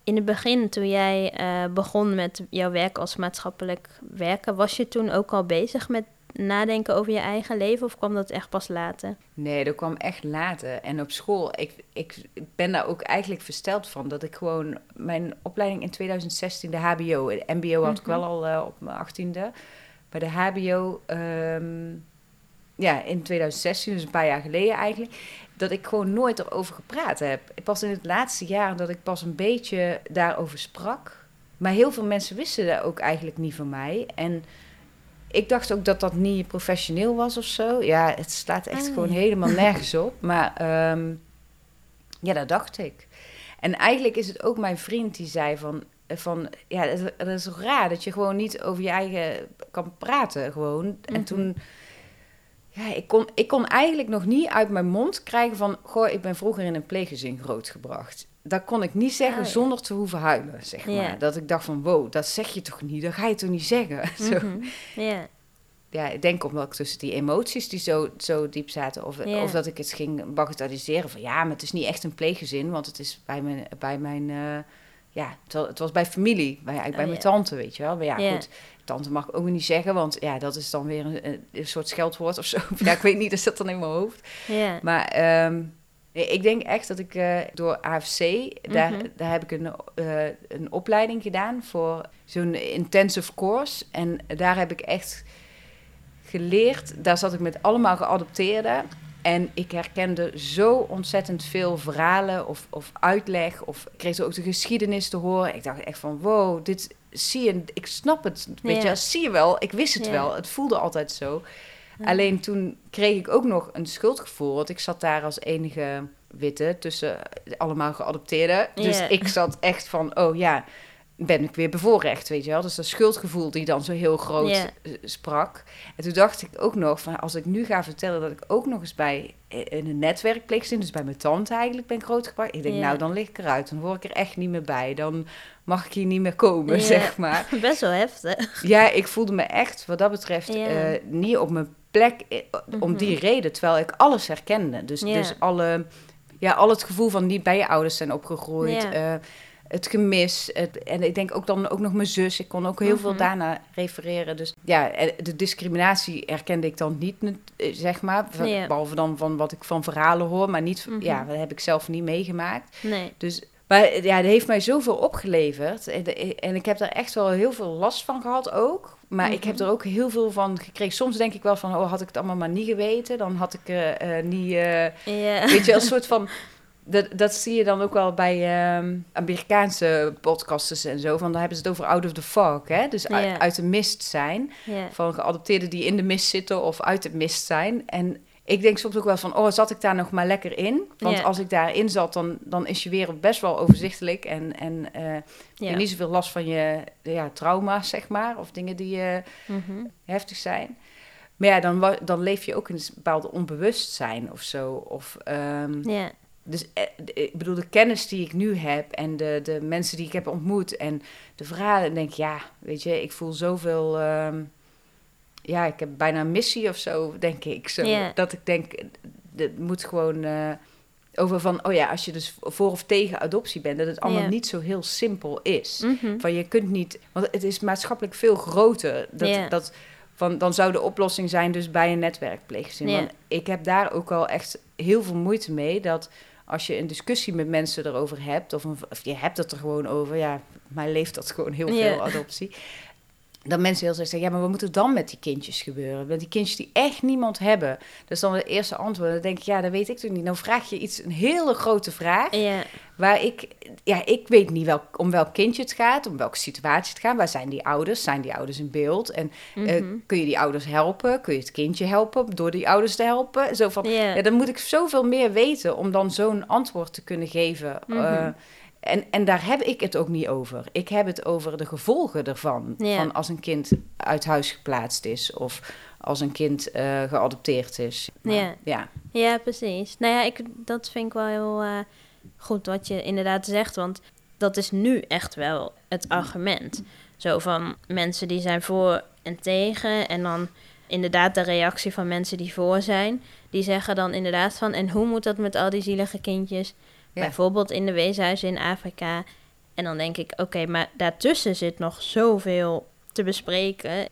In het begin, toen jij uh, begon met jouw werk als maatschappelijk werker, was je toen ook al bezig met nadenken over je eigen leven of kwam dat echt pas later? Nee, dat kwam echt later. En op school, ik, ik ben daar ook eigenlijk versteld van dat ik gewoon mijn opleiding in 2016, de HBO, de MBO had ik wel mhm. al uh, op mijn achttiende. Maar de HBO, um, ja, in 2016, dus een paar jaar geleden eigenlijk, dat ik gewoon nooit erover gepraat heb. Pas in het laatste jaar dat ik pas een beetje daarover sprak. Maar heel veel mensen wisten dat ook eigenlijk niet van mij. En ik dacht ook dat dat niet professioneel was of zo. Ja, het staat echt ah. gewoon helemaal (laughs) nergens op. Maar um, ja, dat dacht ik. En eigenlijk is het ook mijn vriend die zei van... van ja, dat is raar dat je gewoon niet over je eigen kan praten gewoon. En mhm. toen... Ja, ik kon, ik kon eigenlijk nog niet uit mijn mond krijgen van... Goh, ik ben vroeger in een pleeggezin grootgebracht dat kon ik niet zeggen oh, zonder te hoeven huilen, zeg maar. Dat ik dacht van, wow, dat zeg je toch niet? Dat ga je toch niet zeggen? (laughs) Mm Ja. Ja, ik denk omdat ik tussen die emoties die zo, zo diep zaten... Of, of dat ik het ging bagatelliseren van... ja, maar het is niet echt een pleeggezin, want het is bij mijn... Bij mijn uh, ja, het was bij familie, bij, bij oh, mijn tante, weet je wel. Maar ja, goed, tante mag ik ook niet zeggen, want ja, dat is dan weer een, een soort scheldwoord of zo. (laughs) ja, ik weet niet, dat zit dan in mijn hoofd. Ja. Maar... Um, ik denk echt dat ik uh, door AFC, daar, mhm. daar heb ik een, uh, een opleiding gedaan voor zo'n intensive course. En daar heb ik echt geleerd, daar zat ik met allemaal geadopteerden. En ik herkende zo ontzettend veel verhalen of, of uitleg. Of ik kreeg ook de geschiedenis te horen. Ik dacht echt van, wow, dit zie je, ik snap het. Weet Ja. je, zie je wel, ik wist het wel. Het voelde altijd zo. Ja. Alleen toen kreeg ik ook nog een schuldgevoel. Want ik zat daar als enige witte tussen allemaal geadopteerden. Dus ik zat echt van, oh ja, ben ik weer bevoorrecht, weet je wel. Dus dat schuldgevoel die dan zo heel groot eh, sprak. En toen dacht ik ook nog van, als ik nu ga vertellen dat ik ook nog eens bij eh, in een netwerkpleeg zit, dus bij mijn tante eigenlijk ben grootgebracht. Ik denk, nou, dan lig ik eruit. Dan hoor ik er echt niet meer bij. Dan mag ik hier niet meer komen, (laughs) zeg maar. (laughs) Best wel heftig. Ja, ik voelde me echt wat dat betreft eh, niet op mijn plek om Mhm. die reden, terwijl ik alles herkende. Dus, dus alle, ja, al het gevoel van niet bij je ouders zijn opgegroeid, eh, het gemis. Het, en ik denk ook dan ook nog mijn zus. Ik kon ook heel veel Mhm. daarna refereren. Dus ja, de discriminatie herkende ik dan niet, eh, zeg maar. Behalve dan van wat ik van verhalen hoor, maar niet, Mhm. ja, dat heb ik zelf niet meegemaakt. Nee. Dus, maar ja, dat heeft mij zoveel opgeleverd. En, en ik heb daar echt wel heel veel last van gehad ook. Maar ik heb Mhm. er ook heel veel van gekregen. Soms denk ik wel van, oh, had ik het allemaal maar niet geweten. Dan had ik eh, eh, niet, eh, weet je, een soort van... (laughs) Dat, dat zie je dan ook wel bij ehm, Amerikaanse podcasters en zo. Van, dan hebben ze het over out of the fog, hè? Dus uit, de mist zijn. Van geadopteerden die in de mist zitten of uit de mist zijn. En ik denk soms ook wel van, oh, zat ik daar nog maar lekker in? Want als ik daarin zat, dan, dan is je wereld best wel overzichtelijk. En, en eh, je niet zoveel last van je ja, trauma's, zeg maar. Of dingen die Mhm. heftig zijn. Maar ja, dan, dan leef je ook in een bepaald onbewustzijn of zo. Of, ehm, Ja. dus eh, ik bedoel, de kennis die ik nu heb en de, de mensen die ik heb ontmoet en de verhalen, dan denk ik, ja, weet je, ik voel zoveel. ehm, ja, ik heb bijna een missie of zo, denk ik. Zo. Dat ik denk, het moet gewoon eh, over van, oh ja, als je dus voor of tegen adoptie bent, dat het allemaal niet zo heel simpel is. Mhm. Van je kunt niet, want het is maatschappelijk veel groter. Dat, dat, van, dan zou de oplossing zijn dus bij een netwerkpleeggezin. Want ik heb daar ook al echt heel veel moeite mee dat als je een discussie met mensen erover hebt, of, een, of je hebt het er gewoon over, ja, mij leeft dat gewoon heel veel adoptie. Dat mensen heel zeggen, ja, maar wat moet er dan met die kindjes gebeuren? Met die kindjes die echt niemand hebben. Is dan het eerste antwoord. Dan denk ik, ja, dat weet ik toch niet. Nou vraag je iets, een hele grote vraag. Ja. Waar ik, ja, ik weet niet welk, om welk kindje het gaat, om welke situatie het gaat. Waar zijn die ouders? Zijn die ouders in beeld? En eh, Mhm. kun je die ouders helpen? Kun je het kindje helpen door die ouders te helpen? Zo van, Ja. ja, dan moet ik zoveel meer weten om dan zo'n antwoord te kunnen geven. Mhm. Eh, en, en daar heb ik het ook niet over. Ik heb het over de gevolgen ervan. Ja. Van als een kind uit huis geplaatst is of als een kind eh, geadopteerd is. Maar, Ja. ja. Ja, precies. Nou ja, ik, dat vind ik wel heel eh, goed wat je inderdaad zegt. Want dat is nu echt wel het argument. Zo van mensen die zijn voor en tegen. En dan inderdaad de reactie van mensen die voor zijn. Die zeggen dan inderdaad van... En hoe moet dat met al die zielige kindjes? Bijvoorbeeld in de weeshuizen in Afrika. En dan denk ik, oké, maar daartussen zit nog zoveel te bespreken.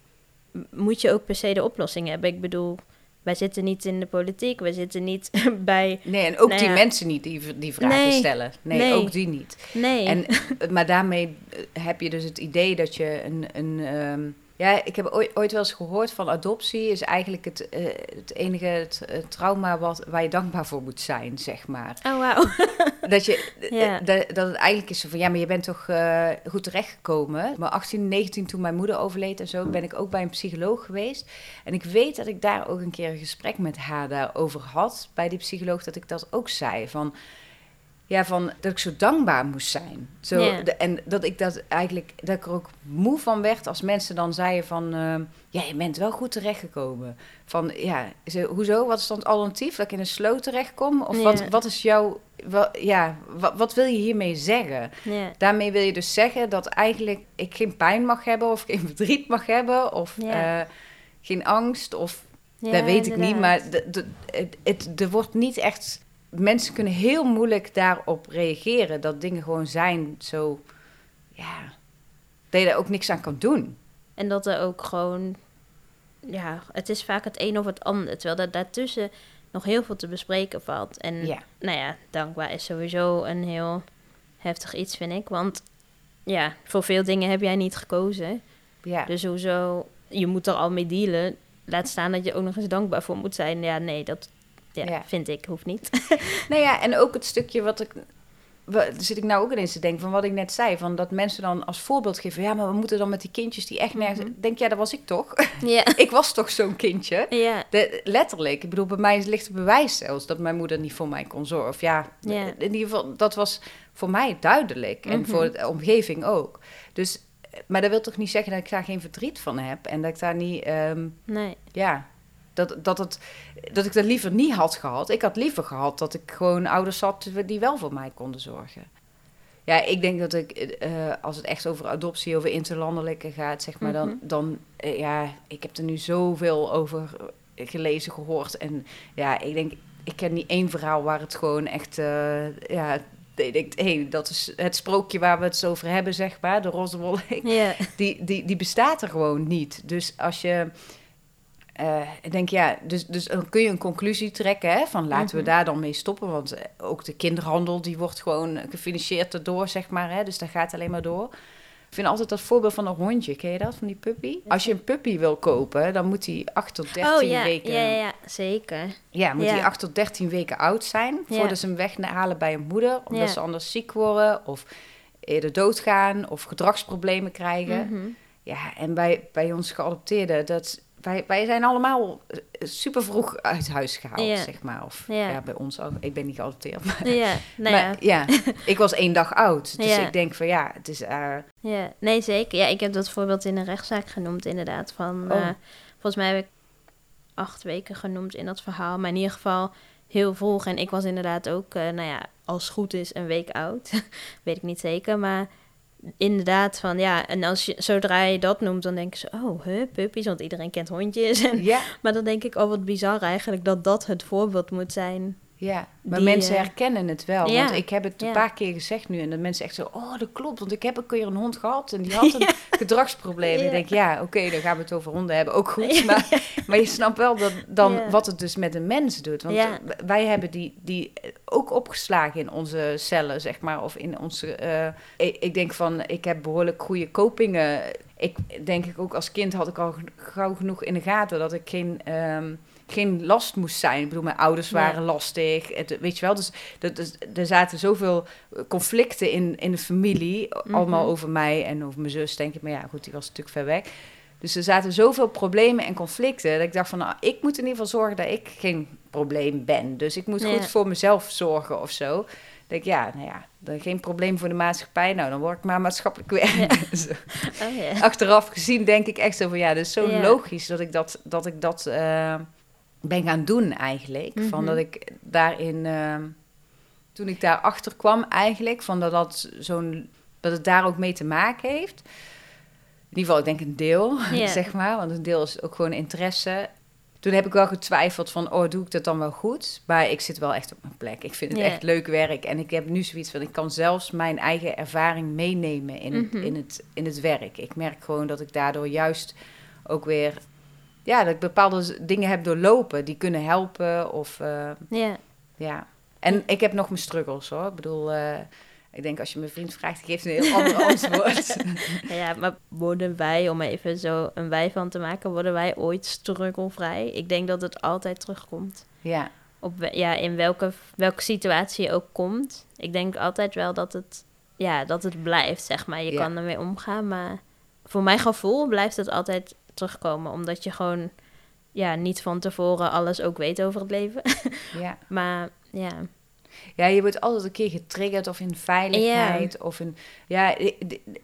Moet je ook per se de oplossing hebben? Ik bedoel, wij zitten niet in de politiek. Wij zitten niet (laughs) bij... Nee, en ook Nou die ja. mensen niet die, die vragen Nee. stellen. Nee, Nee. ook die niet. Nee. En, (laughs) maar daarmee eh, heb je dus het idee dat je een. een ehm, ja, ik heb ooit, ooit wel eens gehoord van adoptie is eigenlijk het, eh, het enige het, trauma wat, waar je dankbaar voor moet zijn, zeg maar. Oh, wauw. (laughs) Dat, je, eh, dat, dat het eigenlijk is van ja, maar je bent toch eh, goed terechtgekomen. Maar 18, 19 toen mijn moeder overleed en zo, ben ik ook bij een psycholoog geweest. En ik weet dat ik daar ook een keer een gesprek met haar daarover had, bij die psycholoog, dat ik dat ook zei. Van, ja, van dat ik zo dankbaar moest zijn. Zo, de- en dat ik dat eigenlijk, dat ik er ook moe van werd als mensen dan zeiden van, eh, ja, je bent wel goed terechtgekomen. Van, ja, ze, hoezo? Wat is dan het alternatief? Dat ik in een sloot terechtkom? Of wat, wat is jouw, wa- ja, wat, wat wil je hiermee zeggen? Daarmee wil je dus zeggen dat eigenlijk ik geen pijn mag hebben of geen (laughs) verdriet mag hebben of eh, geen angst of dat weet ik niet, maar er wordt niet echt. Mensen kunnen heel moeilijk daarop reageren dat dingen gewoon zijn zo. Ja, dat je daar ook niks aan kan doen. En dat er ook gewoon... Ja, het is vaak het een of het ander. Terwijl er daartussen nog heel veel te bespreken valt. En Ja, nou ja, dankbaar is sowieso een heel heftig iets, vind ik. Want ja, voor veel dingen heb jij niet gekozen. ja. Dus hoezo... Je moet er al mee dealen. Laat staan dat je ook nog eens dankbaar voor moet zijn. Ja, nee, dat, ja, Ja. vind ik, hoeft niet. (laughs) Nou ja, en ook het stukje wat ik. zit ik nou ook ineens te denken van wat ik net zei. Van dat mensen dan als voorbeeld geven. Ja, maar we moeten dan met die kindjes die echt nergens. Mhm. Denk ja, dat was ik toch? ja. (laughs) ik was toch zo'n kindje? Ja, De, letterlijk. Ik bedoel, bij mij ligt het bewijs zelfs dat mijn moeder niet voor mij kon zorgen. Of ja, Ja. in ieder geval, dat was voor mij duidelijk. En Mhm. voor de omgeving ook. Dus, maar dat wil toch niet zeggen dat ik daar geen verdriet van heb. En dat ik daar niet. ehm, nee. ja, dat, dat, het, dat ik dat liever niet had gehad. Ik had liever gehad dat ik gewoon ouders had die wel voor mij konden zorgen. Ja, ik denk dat ik, eh, als het echt over adoptie, over interlandelijke gaat, zeg maar, Mhm. dan, dan eh, ja, ik heb er nu zoveel over gelezen, gehoord. En ja, ik denk, ik ken niet één verhaal waar het gewoon echt, eh, ja, ik denk, hé, dat is het sprookje waar we het zo over hebben, zeg maar, de roze die, die, die bestaat er gewoon niet. Dus als je. Eh, ik denk ja, dus, dus dan kun je een conclusie trekken hè, van laten we Mhm. daar dan mee stoppen. Want eh, ook de kinderhandel die wordt gewoon gefinancierd erdoor, zeg maar. Hè, dus dat gaat alleen maar door. Ik vind altijd dat voorbeeld van een hondje, ken je dat, van die puppy? Als je een puppy wil kopen, dan moet die 8 tot 13 Oh ja, weken... ja, ja, ja, zeker. Ja, moet Ja. die 8 tot 13 weken oud zijn Ja. voordat ze hem weghalen bij een moeder. Omdat ze anders ziek worden of eerder doodgaan of gedragsproblemen krijgen. Mhm. Ja, en bij, bij ons geadopteerden, dat, wij, wij zijn allemaal super vroeg uit huis gehaald, Ja. zeg maar. Of Ja. ja. bij ons ook. Ik ben niet geadopteerd. Maar, Ja, nou maar ja, ik was één dag oud. Dus ik denk van ja, het is... eh, Ja, nee, zeker. Ja, ik heb dat voorbeeld in een rechtszaak genoemd, inderdaad. Van, Oh. eh, volgens mij heb ik acht weken genoemd in dat verhaal. Maar in ieder geval heel vroeg. En ik was inderdaad ook, eh, nou ja, als het goed is, een week oud. (laughs) Weet ik niet zeker. Maar inderdaad van, ja, en als je, zodra je dat noemt, dan denken ze, oh, huh, puppies, want iedereen kent hondjes. En, (laughs) ja, maar dan denk ik, oh, wat bizar eigenlijk dat dat het voorbeeld moet zijn. Ja, maar Die, mensen eh, herkennen het wel. ja. Want ik heb het een Ja. paar keer gezegd nu. En dat mensen echt zo, oh, dat klopt. Want ik heb een keer een hond gehad en die had (laughs) een gedragsprobleem. Ja. Ik denk, ja, oké, dan gaan we het over honden hebben. Ook (laughs) goed. Maar, maar je snapt wel dat dan wat het dus met een mens doet. Want wij hebben die, die ook opgeslagen in onze cellen, zeg maar. Of in onze... eh, ik, ik denk van, ik heb behoorlijk goede kopingen. Ik denk ik ook als kind had ik al gauw genoeg in de gaten dat ik geen... ehm, geen last moest zijn. Ik bedoel, mijn ouders Ja. waren lastig. Het, weet je wel, dus dat, dus er zaten zoveel conflicten in, in de familie. Mhm. Allemaal over mij en over mijn zus, denk ik. Maar ja, goed, die was natuurlijk ver weg. Dus er zaten zoveel problemen en conflicten. Dat ik dacht van, nou, ik moet in ieder geval zorgen dat ik geen probleem ben. Dus ik moet Ja. goed voor mezelf zorgen of zo. Ik, ja, nou ja, dan geen probleem voor de maatschappij. Nou, dan word ik maar maatschappelijk werker. Zo. (laughs) Oh ja. Achteraf gezien denk ik echt zo van, ja, dat is zo logisch dat ik dat, dat, ik dat eh, ben gaan doen eigenlijk. Van Mhm. dat ik daarin, eh, toen ik daarachter kwam eigenlijk, van dat, dat, zo'n, dat het daar ook mee te maken heeft. In ieder geval, ik denk een deel, (laughs) zeg maar. Want een deel is ook gewoon interesse. Toen heb ik wel getwijfeld van, oh, doe ik dat dan wel goed? Maar ik zit wel echt op mijn plek. Ik vind het echt leuk werk. En ik heb nu zoiets van, ik kan zelfs mijn eigen ervaring meenemen in, Mhm. in, het, in het werk. Ik merk gewoon dat ik daardoor juist ook weer... Ja, dat ik bepaalde dingen heb doorlopen die kunnen helpen. Of, eh, Ja. ja. En ik heb nog mijn struggles, hoor. Ik bedoel... eh, ik denk als je mijn vriend vraagt, die geeft een heel ander (laughs) antwoord. (laughs) Ja, maar worden wij, om even zo een wij van te maken, worden wij ooit struggelvrij? Ik denk dat het altijd terugkomt. ja, Op, ja, in welke, welke situatie je ook komt. Ik denk altijd wel dat het, ja, dat het blijft, zeg maar. Je Ja. kan ermee omgaan, maar voor mijn gevoel blijft het altijd terugkomen. Omdat je gewoon ja, niet van tevoren alles ook weet over het leven. (laughs) ja. maar ja, Ja, je wordt altijd een keer getriggerd of in veiligheid of in... Ja,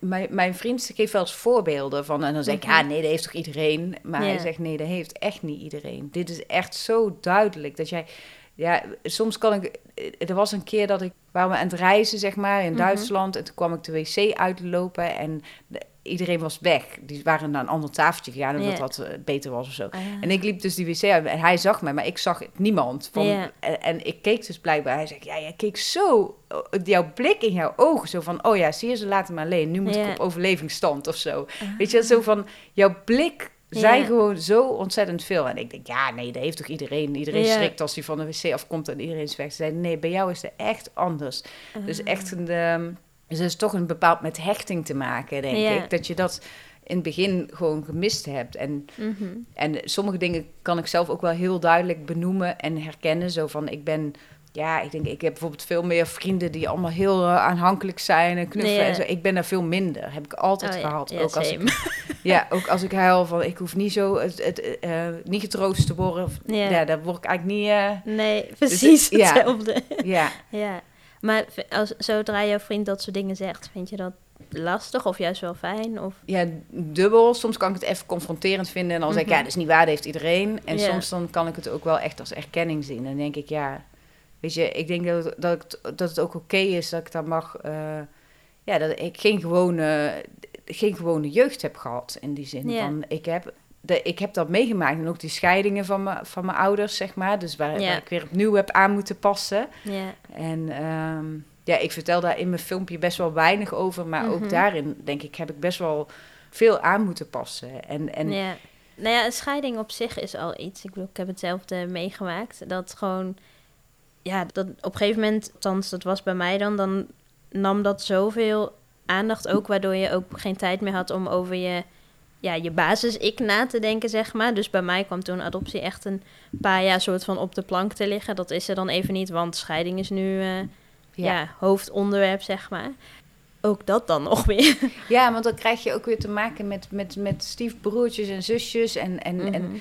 mijn, mijn vriend geeft wel eens voorbeelden van... En dan zeg ik, Mhm. ja, nee, dat heeft toch iedereen? Maar hij Ja. zegt, nee, dat heeft echt niet iedereen. Dit is echt zo duidelijk dat jij... Ja, soms kan ik... Er was een keer dat ik... Waren we aan het reizen, zeg maar, in Mhm. Duitsland. En toen kwam ik de wc uitlopen en de- iedereen was weg. Die waren naar een ander tafeltje gegaan, omdat dat eh, beter was of zo. Ah, En ik liep dus die wc uit en hij zag mij, maar ik zag niemand. Van, en, en ik keek dus blijkbaar. Hij zegt, ja, jij keek zo, eh, jouw blik in jouw ogen, zo van, oh ja, zie je, ze laten me alleen. Nu moet ik op overlevingsstand of zo. Weet je, zo van, jouw blik zei Ja. gewoon zo ontzettend veel. En ik denk, ja, nee, dat heeft toch iedereen. Iedereen Ja. schrikt als hij van de wc afkomt en iedereen is weg. Ze zei, nee, bij jou is het echt anders. Dus echt een... ehm, dus het is toch een bepaald met hechting te maken, denk Ja. ik. Dat je dat in het begin gewoon gemist hebt. En, Mhm. en sommige dingen kan ik zelf ook wel heel duidelijk benoemen en herkennen. Zo van, ik ben... Ja, ik denk, ik heb bijvoorbeeld veel meer vrienden die allemaal heel eh, aanhankelijk zijn en knuffelen Ja. en zo. Ik ben daar veel minder. Heb ik altijd Oh gehad. ja, ook als ik (laughs) ja, ook als ik huil van ik hoef niet zo het, het, eh, niet getroost te worden. Of, Ja. daar word ik eigenlijk niet. eh, Nee, precies ja. hetzelfde. ja. (laughs) Ja, maar als, zodra jouw vriend dat soort dingen zegt, vind je dat lastig of juist wel fijn? Of... ja, dubbel. Soms kan ik het even confronterend vinden en dan zeg ik ja, Mhm. dat is niet waar, dat heeft iedereen. En soms dan kan ik het ook wel echt als erkenning zien. Dan denk ik ja, weet je, ik denk dat, dat, ik, dat het ook oké is dat ik dan mag. eh, ja, dat ik geen gewone, geen gewone jeugd heb gehad in die zin. Ja. Van, ik, heb, de, ik heb dat meegemaakt en ook die scheidingen van, me, van mijn ouders, zeg maar. Dus waar, ik weer opnieuw heb aan moeten passen. Ja, En ehm, ja, ik vertel daar in mijn filmpje best wel weinig over. Maar Mhm. ook daarin, denk ik, heb ik best wel veel aan moeten passen. En, en ja. Nou ja, een scheiding op zich is al iets. Ik bedoel, ik heb hetzelfde meegemaakt. Dat gewoon, ja, dat op een gegeven moment, althans, dat was bij mij dan, dan nam dat zoveel aandacht ook, waardoor je ook geen tijd meer had om over je, ja, je basis-ik na te denken, zeg maar. Dus bij mij kwam toen adoptie echt een paar jaar soort van op de plank te liggen. Dat is er dan even niet, want scheiding is nu, eh, ja. hoofdonderwerp, zeg maar. Ook dat dan nog weer. (laughs) Ja, want dan krijg je ook weer te maken met, met, met stiefbroertjes en zusjes. En, en, en Mhm.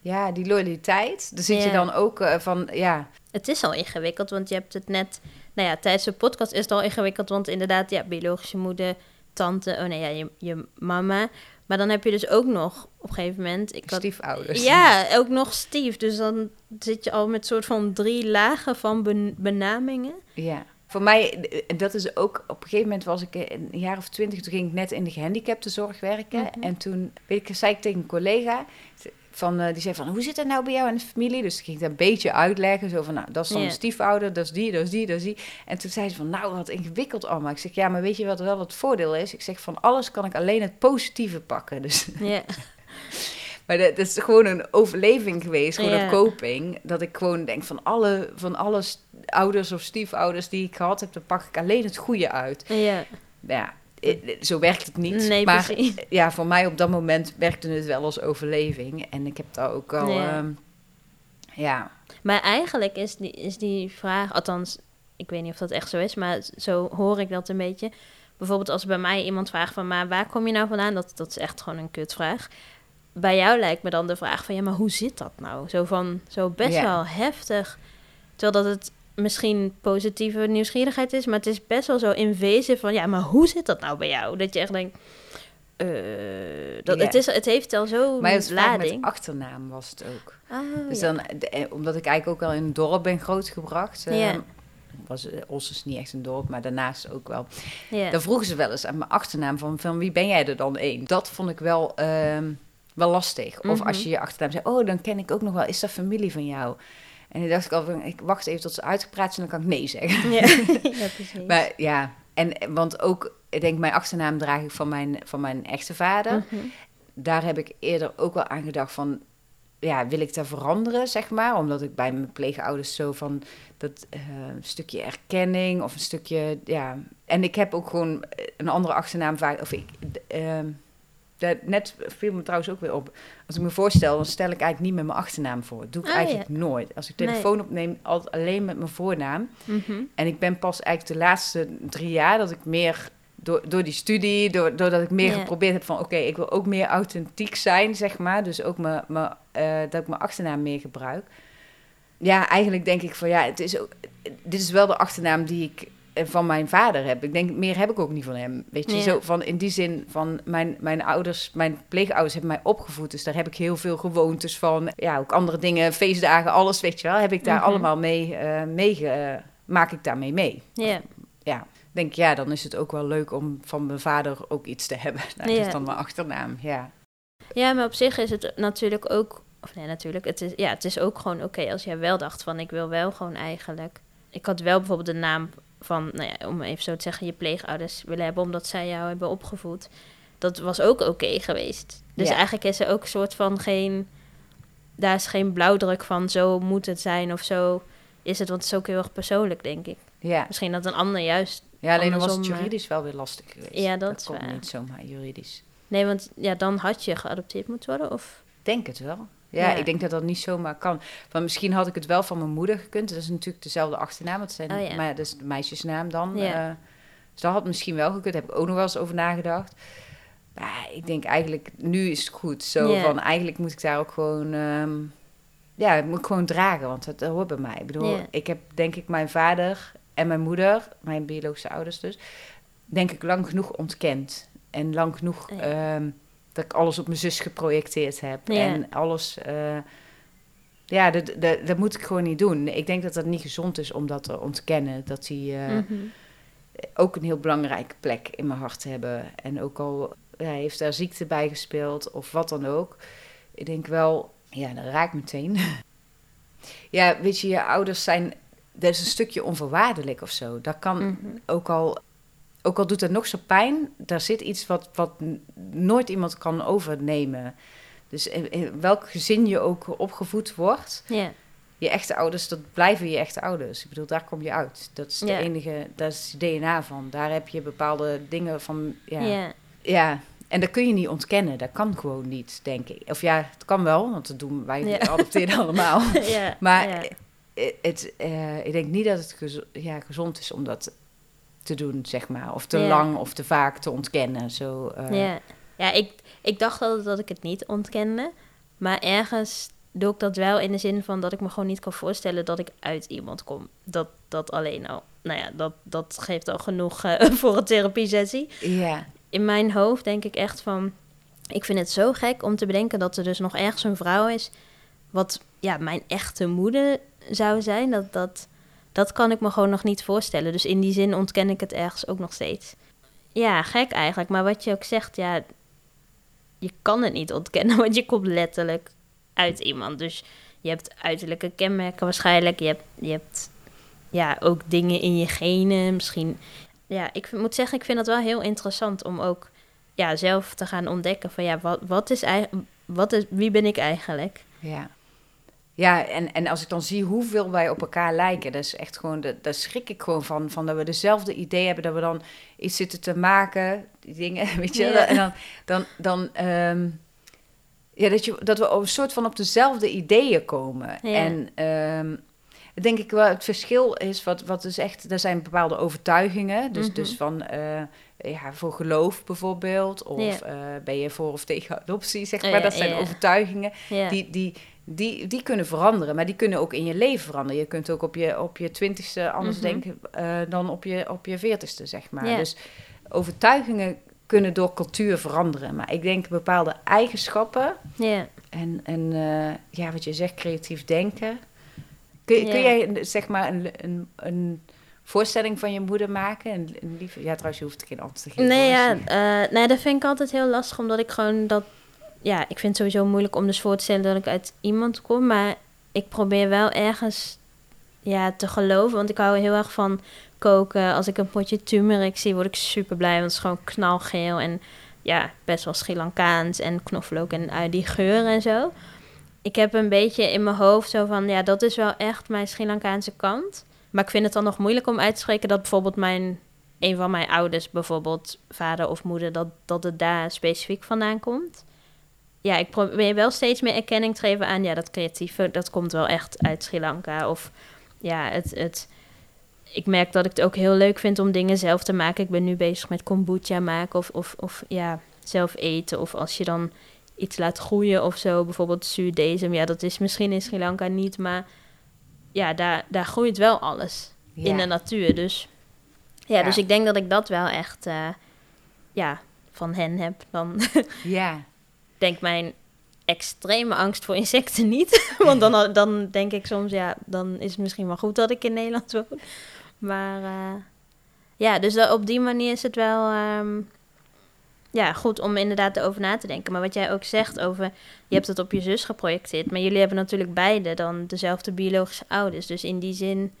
ja, die loyaliteit. Daar zit je dan ook eh, van, ja, Het is al ingewikkeld, want je hebt het net... Nou ja, tijdens de podcast is het al ingewikkeld, want inderdaad, ja, biologische moeder, tante, oh nee, ja, je, je mama. Maar dan heb je dus ook nog, op een gegeven moment... Ik had, stiefouders. ja, ook nog Steve. Dus dan zit je al met soort van drie lagen van ben- benamingen. Ja. Voor mij, eh, dat is ook, op een gegeven moment was ik eh, een jaar of twintig, toen ging ik net in de gehandicaptenzorg werken. Mhm. En toen, weet ik, zei ik tegen een collega, van, eh, die zei van, hoe zit het nou bij jou in de familie? Dus ik ging het een beetje uitleggen, zo van, nou, dat is dan stiefouder, dat is die, dat is die, dat is die. En toen zei ze van, nou, wat ingewikkeld allemaal. Ik zeg, ja, maar weet je wat wel het voordeel is? Ik zeg, van alles kan ik alleen het positieve pakken. Dus Ja, (laughs) maar dat, dat is gewoon een overleving geweest, gewoon een coping. Dat ik gewoon denk van alle, van alle ouders of stiefouders die ik gehad heb, dan pak ik alleen het goede uit. ja. Ja, zo werkt het niet. Nee, maar precies. ja, voor mij op dat moment werkte het wel als overleving. En ik heb daar ook al, Ja. ja, ja, Maar eigenlijk is die, is die vraag, althans, ik weet niet of dat echt zo is, maar zo hoor ik dat een beetje. Bijvoorbeeld als bij mij iemand vraagt van, maar waar kom je nou vandaan? Dat, dat is echt gewoon een kutvraag. Bij jou lijkt me dan de vraag van, ja, maar hoe zit dat nou? Zo van, zo best Ja. wel heftig. Terwijl dat het misschien positieve nieuwsgierigheid is, maar het is best wel zo invasief van, ja, maar hoe zit dat nou bij jou? Dat je echt denkt, eh, dat, Ja. het, is, het heeft al zo'n maar het met lading. achternaam was het ook. Oh, Dus ja. dan, de- eh, omdat ik eigenlijk ook al in een dorp ben grootgebracht. eh, Ja. was eh, Os is niet echt een dorp, maar daarnaast ook wel. Dan vroegen ze wel eens aan mijn achternaam van, van wie ben jij er dan één? Dat vond ik wel, ehm, wel lastig. Of Mhm. als je je achternaam zei, oh, dan ken ik ook nog wel, is dat familie van jou? En dan dacht ik al, van, ik wacht even tot ze uitgepraat zijn, dan kan ik nee zeggen. Ja, (laughs) ja precies. Maar ja, en, want ook, ik denk, mijn achternaam draag ik van mijn, van mijn echte vader. Mhm. Daar heb ik eerder ook wel aan gedacht van, ja, wil ik daar veranderen, zeg maar? Omdat ik bij mijn pleegouders zo van dat eh, stukje erkenning of een stukje, ja. En ik heb ook gewoon een andere achternaam vaak, of ik, ehm, net viel me trouwens ook weer op. Als ik me voorstel, dan stel ik eigenlijk niet met mijn achternaam voor. Dat doe ik Oh, eigenlijk nooit. Als ik Nee. telefoon opneem, altijd alleen met mijn voornaam. Mhm. En ik ben pas eigenlijk de laatste drie jaar dat ik meer door, door die studie, door, doordat ik meer Ja. geprobeerd heb van oké, ik wil ook meer authentiek zijn, zeg maar. Dus ook mijn, mijn, eh, dat ik mijn achternaam meer gebruik. Ja, eigenlijk denk ik van ja, het is ook, dit is wel de achternaam die ik van mijn vader heb. Ik denk, meer heb ik ook niet van hem. Weet je, Ja. zo van in die zin van mijn, mijn ouders, mijn pleegouders hebben mij opgevoed. Dus daar heb ik heel veel gewoontes van. Ja, ook andere dingen, feestdagen, alles, weet je wel. Heb ik daar Mhm. allemaal mee, eh mee maak ik daarmee mee. Ja. Ja, ik denk ja, dan is het ook wel leuk om van mijn vader ook iets te hebben. Nou, (laughs) dat Ja. is dan mijn achternaam, ja. ja, maar op zich is het natuurlijk ook... Of nee, natuurlijk. Het is, ja, het is ook gewoon oké als jij wel dacht van... Ik wil wel gewoon eigenlijk... Ik had wel bijvoorbeeld de naam van... Nou ja, om even zo te zeggen, je pleegouders willen hebben... omdat zij jou hebben opgevoed. Dat was ook oké geweest. Dus Ja. eigenlijk is er ook een soort van geen... Daar is geen blauwdruk van zo moet het zijn of zo is het. Want het is ook heel erg persoonlijk, denk ik. Ja, Misschien dat een ander juist... ja alleen dan was het eh, juridisch wel weer lastig geweest. Ja, dat is kon waar. niet zomaar juridisch. Nee, want ja, dan had je geadopteerd moeten worden, of... Denk het wel. Ja, Ja. ik denk dat dat niet zomaar kan. Want misschien had ik het wel van mijn moeder gekund. Dat is natuurlijk dezelfde achternaam. Het zijn, Oh ja. Maar dat is de meisjesnaam dan. Ja. Eh, dus dat had misschien wel gekund. Daar heb ik ook nog wel eens over nagedacht. Maar ik denk eigenlijk, nu is het goed. Zo van, eigenlijk moet ik daar ook gewoon... ehm, ja, ik moet gewoon dragen, want dat, dat hoort bij mij. Ik bedoel, ik heb denk ik mijn vader en mijn moeder, mijn biologische ouders dus... denk ik lang genoeg ontkend. En lang genoeg... Ja. Dat ik alles op mijn zus geprojecteerd heb. Ja. En alles... eh, ja, dat, dat, dat moet ik gewoon niet doen. Ik denk dat dat niet gezond is om dat te ontkennen. Dat die eh, Mhm. ook een heel belangrijke plek in mijn hart hebben. En ook al ja, heeft daar ziekte bij gespeeld of wat dan ook. Ik denk wel, ja, dat raakt meteen. (laughs) ja, weet je, je ouders zijn... Dat is een stukje onvoorwaardelijk of zo. Dat kan Mhm. ook al, ook al doet het nog zo pijn, daar zit iets wat, wat nooit iemand kan overnemen. Dus in, in welk gezin je ook opgevoed wordt, Ja, je echte ouders, dat blijven je echte ouders. Ik bedoel, daar kom je uit. Dat is de enige, dat is het DNA van. Daar heb je bepaalde dingen van, ja. ja. ja. En dat kun je niet ontkennen. Dat kan gewoon niet, denk ik. Of ja, het kan wel, want dat doen wij Ja. (laughs) adopteren allemaal. (laughs) ja. Maar het, eh, ik denk niet dat het ja, gezond is om dat te doen, zeg maar. Of te Ja. lang of te vaak te ontkennen. Zo, eh, Ja, ja ik, ik dacht altijd dat ik het niet ontkende. Maar ergens doe ik dat wel in de zin van dat ik me gewoon niet kan voorstellen dat ik uit iemand kom. Dat, dat alleen al. Nou ja, dat, dat geeft al genoeg eh, (laughs) voor een therapiesessie. ja. In mijn hoofd denk ik echt van... Ik vind het zo gek om te bedenken dat er dus nog ergens een vrouw is... wat ja, mijn echte moeder zou zijn. Dat, dat, dat kan ik me gewoon nog niet voorstellen. Dus in die zin ontken ik het ergens ook nog steeds. Ja, gek eigenlijk. Maar wat je ook zegt, ja... Je kan het niet ontkennen, (laughs) want je komt letterlijk uit iemand. Dus je hebt uiterlijke kenmerken waarschijnlijk. Je hebt, je hebt ja, ook dingen in je genen. Misschien ja, ik moet zeggen, ik vind het wel heel interessant om ook ja, zelf te gaan ontdekken van ja, wat, wat is eigenlijk, wat is, wie ben ik eigenlijk? Ja. Ja, en, en als ik dan zie hoeveel wij op elkaar lijken, dat is echt gewoon, dat- daar schrik ik gewoon van, van dat we dezelfde idee hebben, dat we dan iets zitten te maken, die dingen, (laughs) weet je, Ja. en dan, dan, dan ehm, ja, dat, je, dat we een soort van op dezelfde ideeën komen. Ja. En ehm, denk ik wel, het verschil is, wat, wat is echt, er zijn bepaalde overtuigingen, dus, Mhm. dus van, eh, ja, voor geloof bijvoorbeeld, of Ja. eh, ben je voor of tegen adoptie, zeg Oh maar, ja, dat zijn overtuigingen die, die, die, die kunnen veranderen, maar die kunnen ook in je leven veranderen. Je kunt ook op je, op je twintigste anders Mhm. denken eh, dan op je, op je veertigste, zeg maar. Dus overtuigingen kunnen door cultuur veranderen. Maar ik denk bepaalde eigenschappen en, en ja, wat je zegt, creatief denken. Kun, jij zeg maar een, een, een voorstelling van je moeder maken? Ja, trouwens, je hoeft geen antwoord te geven. Nee, ja, eh, nee, dat vind ik altijd heel lastig, omdat ik gewoon dat... Ja, ik vind het sowieso moeilijk om dus voor te stellen dat ik uit iemand kom, maar ik probeer wel ergens ja, te geloven, want ik hou heel erg van koken. Als ik een potje turmeric zie, word ik super blij, want het is gewoon knalgeel en ja, best wel Sri Lankaans en knoflook en uit die geur en zo. Ik heb een beetje in mijn hoofd zo van, ja, dat is wel echt mijn Sri Lankaanse kant. Maar ik vind het dan nog moeilijk om uit te spreken dat bijvoorbeeld mijn een van mijn ouders, bijvoorbeeld vader of moeder, dat, dat het daar specifiek vandaan komt. Ja, ik probeer wel steeds meer erkenning te geven aan, ja, dat creatieve, dat komt wel echt uit Sri Lanka. Of ja, het, het, ik merk dat ik het ook heel leuk vind om dingen zelf te maken. Ik ben nu bezig met kombucha maken of, of, of ja, zelf eten. Of als je dan iets laat groeien of zo, bijvoorbeeld zuurdesem. Ja, dat is misschien in Sri Lanka niet, maar ja, daar, daar groeit wel alles Ja. in de natuur. Dus ja, Ja. dus ik denk dat ik dat wel echt eh, ja, van hen heb. Dan (laughs) ja. denk mijn extreme angst voor insecten niet. (laughs) Want dan, dan denk ik soms, ja, dan is het misschien wel goed dat ik in Nederland woon. Maar eh, ja, dus op die manier is het wel ehm, ja, goed om inderdaad erover na te denken. Maar wat jij ook zegt over, je hebt het op je zus geprojecteerd. Maar jullie hebben natuurlijk beide dan dezelfde biologische ouders. Dus in die zin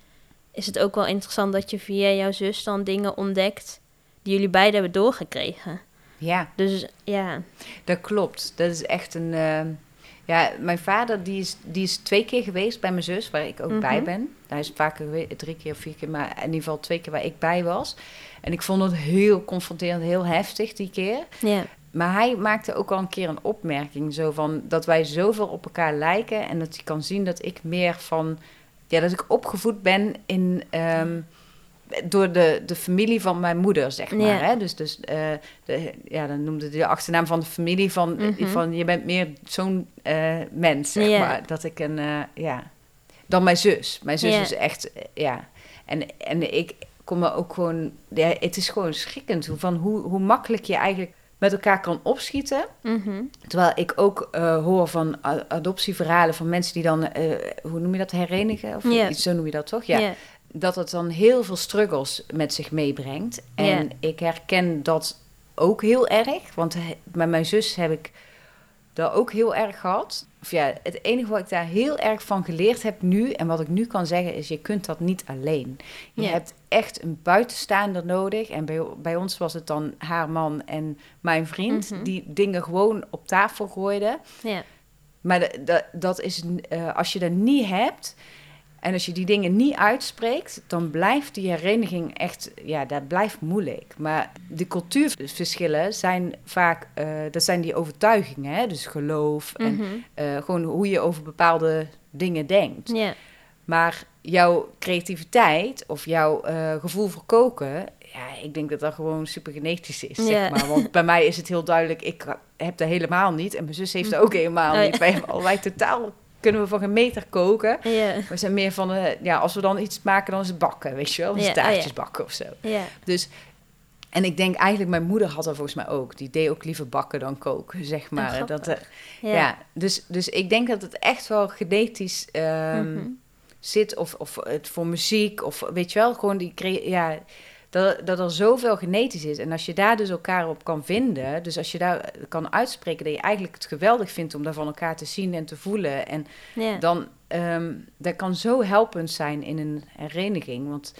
is het ook wel interessant dat je via jouw zus dan dingen ontdekt die jullie beiden hebben doorgekregen. ja. Dus ja, Dat klopt. Dat is echt een. eh, ja, mijn vader die is, die is twee keer geweest bij mijn zus, waar ik ook Mhm. bij ben. Hij is vaker drie keer of vier keer, maar in ieder geval twee keer waar ik bij was. En ik vond het heel confronterend, heel heftig die keer. ja, maar hij maakte ook al een keer een opmerking, zo van dat wij zoveel op elkaar lijken en dat hij kan zien dat ik meer van, ja, dat ik opgevoed ben in, ehm, door de, de familie van mijn moeder, zeg maar. Ja. Hè? Dus, dus uh, de, ja, dan noemde de achternaam van de familie van, Mhm. van je bent meer zo'n uh, mens, zeg Ja. maar. Dat ik een, uh, ja, dan mijn zus. Mijn zus Ja. is echt, ja. En, en ik kom me ook gewoon, ja, het is gewoon schrikkend hoe, van hoe, hoe makkelijk je eigenlijk met elkaar kan opschieten. Mhm. Terwijl ik ook uh, hoor van adoptieverhalen van mensen die dan, uh, hoe noem je dat, herenigen? Of iets, zo noem je dat toch? Ja. Ja. Dat het dan heel veel struggles met zich meebrengt. En ik herken dat ook heel erg. Want met mijn zus heb ik dat ook heel erg gehad. Of ja, het enige wat ik daar heel erg van geleerd heb nu... en wat ik nu kan zeggen is, je kunt dat niet alleen. Je hebt echt een buitenstaander nodig. En bij, bij ons was het dan haar man en mijn vriend... Mhm. die dingen gewoon op tafel gooiden. Ja. Maar de- dat is, eh, als je dat niet hebt en als je die dingen niet uitspreekt, dan blijft die hereniging echt, ja, dat blijft moeilijk. Maar de cultuurverschillen zijn vaak, eh, dat zijn die overtuigingen, hè? dus geloof en Mhm. eh, gewoon hoe je over bepaalde dingen denkt. Ja. Maar jouw creativiteit of jouw eh, gevoel voor koken, ja, ik denk dat dat gewoon super genetisch is, zeg maar. Want bij mij is het heel duidelijk, ik heb dat helemaal niet. En mijn zus heeft dat ook helemaal (laughs) Oh, ja. niet. Wij hebben allerlei totaal, kunnen we van geen meter koken. We zijn meer van, eh, ja, als we dan iets maken, dan is het bakken, weet je wel. Dus taartjes bakken of zo. Ja. Dus, en ik denk eigenlijk, mijn moeder had dat volgens mij ook. Die deed ook liever bakken dan koken, zeg maar. Oh, dat, grappig. eh, Ja. dus, dus ik denk dat het echt wel genetisch ehm, Mhm. zit. Of, of het voor muziek, of weet je wel, gewoon die... Ja, dat, dat er zoveel genetisch is. En als je daar dus elkaar op kan vinden... Dus als je daar kan uitspreken dat je eigenlijk het geweldig vindt... om daar van elkaar te zien en te voelen... En Ja. dan ehm, dat kan zo helpend zijn in een hereniging. Want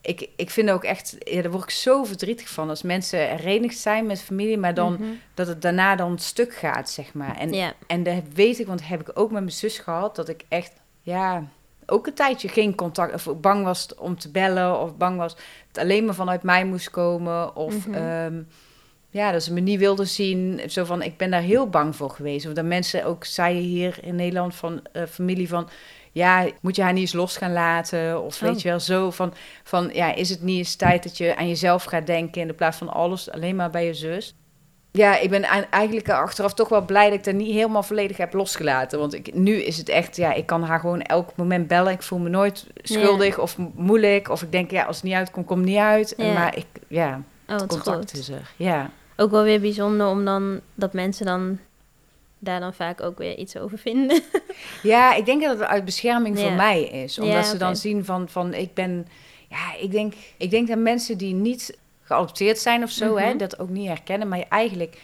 ik, ik vind ook echt, ja, daar word ik zo verdrietig van als mensen herenigd zijn met familie, maar dan Mhm. dat het daarna dan stuk gaat, zeg maar. En, Ja. en dat weet ik, want dat heb ik ook met mijn zus gehad, dat ik echt, ja, ook een tijdje geen contact, of bang was om te bellen, of bang was het alleen maar vanuit mij moest komen, of Mhm. ehm, ja, dat ze me niet wilden zien. Zo van, ik ben daar heel bang voor geweest. Of dat mensen ook zeiden hier in Nederland van eh, familie van, ja, moet je haar niet eens los gaan laten? Of weet Oh. je wel, zo van, van, ja, is het niet eens tijd dat je aan jezelf gaat denken in de plaats van alles alleen maar bij je zus? Ja, ik ben ei- eigenlijk achteraf toch wel blij dat ik dat niet helemaal volledig heb losgelaten. Want ik, nu is het echt, ja, ik kan haar gewoon elk moment bellen. Ik voel me nooit schuldig of mo- moeilijk. Of ik denk, ja, als het niet uitkomt, komt het niet uit. Ja. Maar ik, ja, Oh, het contact goed. is er. Ja. Ook wel weer bijzonder om dan dat mensen dan daar dan vaak ook weer iets over vinden. (laughs) Ja, ik denk dat het uit bescherming voor mij is. Omdat ze dan zien van, van ik ben... Ja, ik denk, ik denk dat mensen die niet geadopteerd zijn of zo, hè, Mhm. dat ook niet herkennen. Maar eigenlijk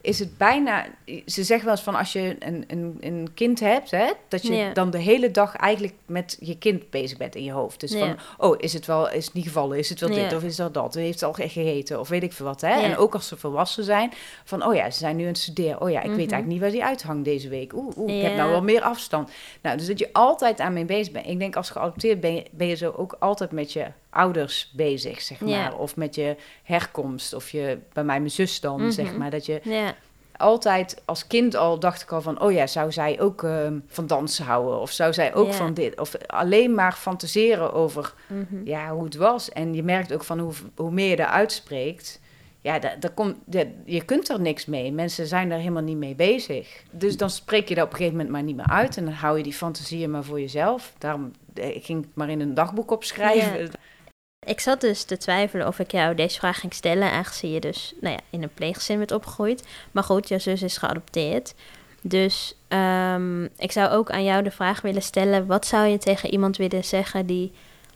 is het bijna... Ze zeggen wel eens van als je een, een, een kind hebt, hè, dat je Ja. dan de hele dag eigenlijk met je kind bezig bent in je hoofd. Dus Ja. van, oh, is het wel, is het niet gevallen? Is het wel dit Ja. of is dat dat? Heeft ze al gegeten? Of weet ik veel wat, hè? En ook als ze volwassen zijn, van, oh ja, ze zijn nu aan het studeren. Oh ja, ik weet Mhm. eigenlijk niet waar die uithangt deze week. Oeh, oeh ik heb nou wel meer afstand. Nou, dus dat je altijd aan mee bezig bent. Ik denk als geadopteerd ben je, ben je zo ook altijd met je ouders bezig, zeg maar. Of met je herkomst. Of je, bij mij mijn zus dan, Mhm. zeg maar. Dat je altijd als kind al dacht ik al van... oh ja, zou zij ook ehm, van dansen houden? Of zou zij ook van dit? Of alleen maar fantaseren over Mhm. ja, hoe het was. En je merkt ook van hoe, hoe meer je eruit spreekt... Ja, daar, daar komt, daar- je kunt er niks mee. Mensen zijn er helemaal niet mee bezig. Dus dan spreek je dat op een gegeven moment maar niet meer uit. En dan hou je die fantasieën maar voor jezelf. Daarom eh, ik ging ik het maar in een dagboek opschrijven. Ik zat dus te twijfelen of ik jou deze vraag ging stellen, aangezien je dus nou ja, in een pleeggezin bent opgegroeid. Maar goed, jouw zus is geadopteerd. Dus ehm, ik zou ook aan jou de vraag willen stellen: wat zou je tegen iemand willen zeggen die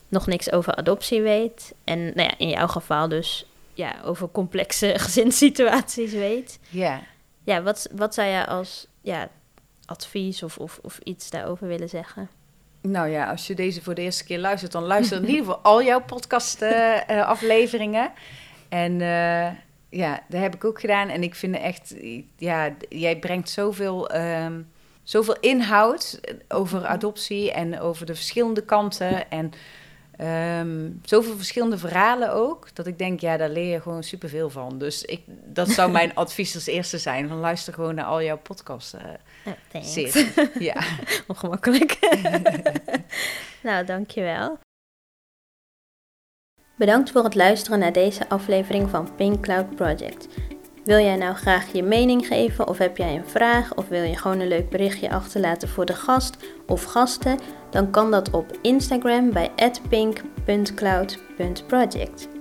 nog niks over adoptie weet? En nou ja, in jouw geval dus ja, over complexe (laughs) gezinssituaties weet. Ja. Ja, wat, wat zou je als ja, advies of, of, of iets daarover willen zeggen? Nou ja, als je deze voor de eerste keer luistert, dan luister in ieder geval al jouw podcast-afleveringen. en eh, ja, dat heb ik ook gedaan. En ik vind echt, ja, jij brengt zoveel, ehm, zoveel inhoud over adoptie en over de verschillende kanten. En Ehm, zoveel verschillende verhalen ook, dat ik denk, ja, daar leer je gewoon superveel van. Dus ik, dat zou mijn (laughs) advies als eerste zijn, van luister gewoon naar al jouw podcasts. Uh, (laughs) ja. Ongemakkelijk. (laughs) nou, dankjewel. Bedankt voor het luisteren naar deze aflevering van Pink Cloud Project. Wil jij nou graag je mening geven of heb jij een vraag of wil je gewoon een leuk berichtje achterlaten voor de gast of gasten? Dan kan dat op Instagram bij pink.cloud.project.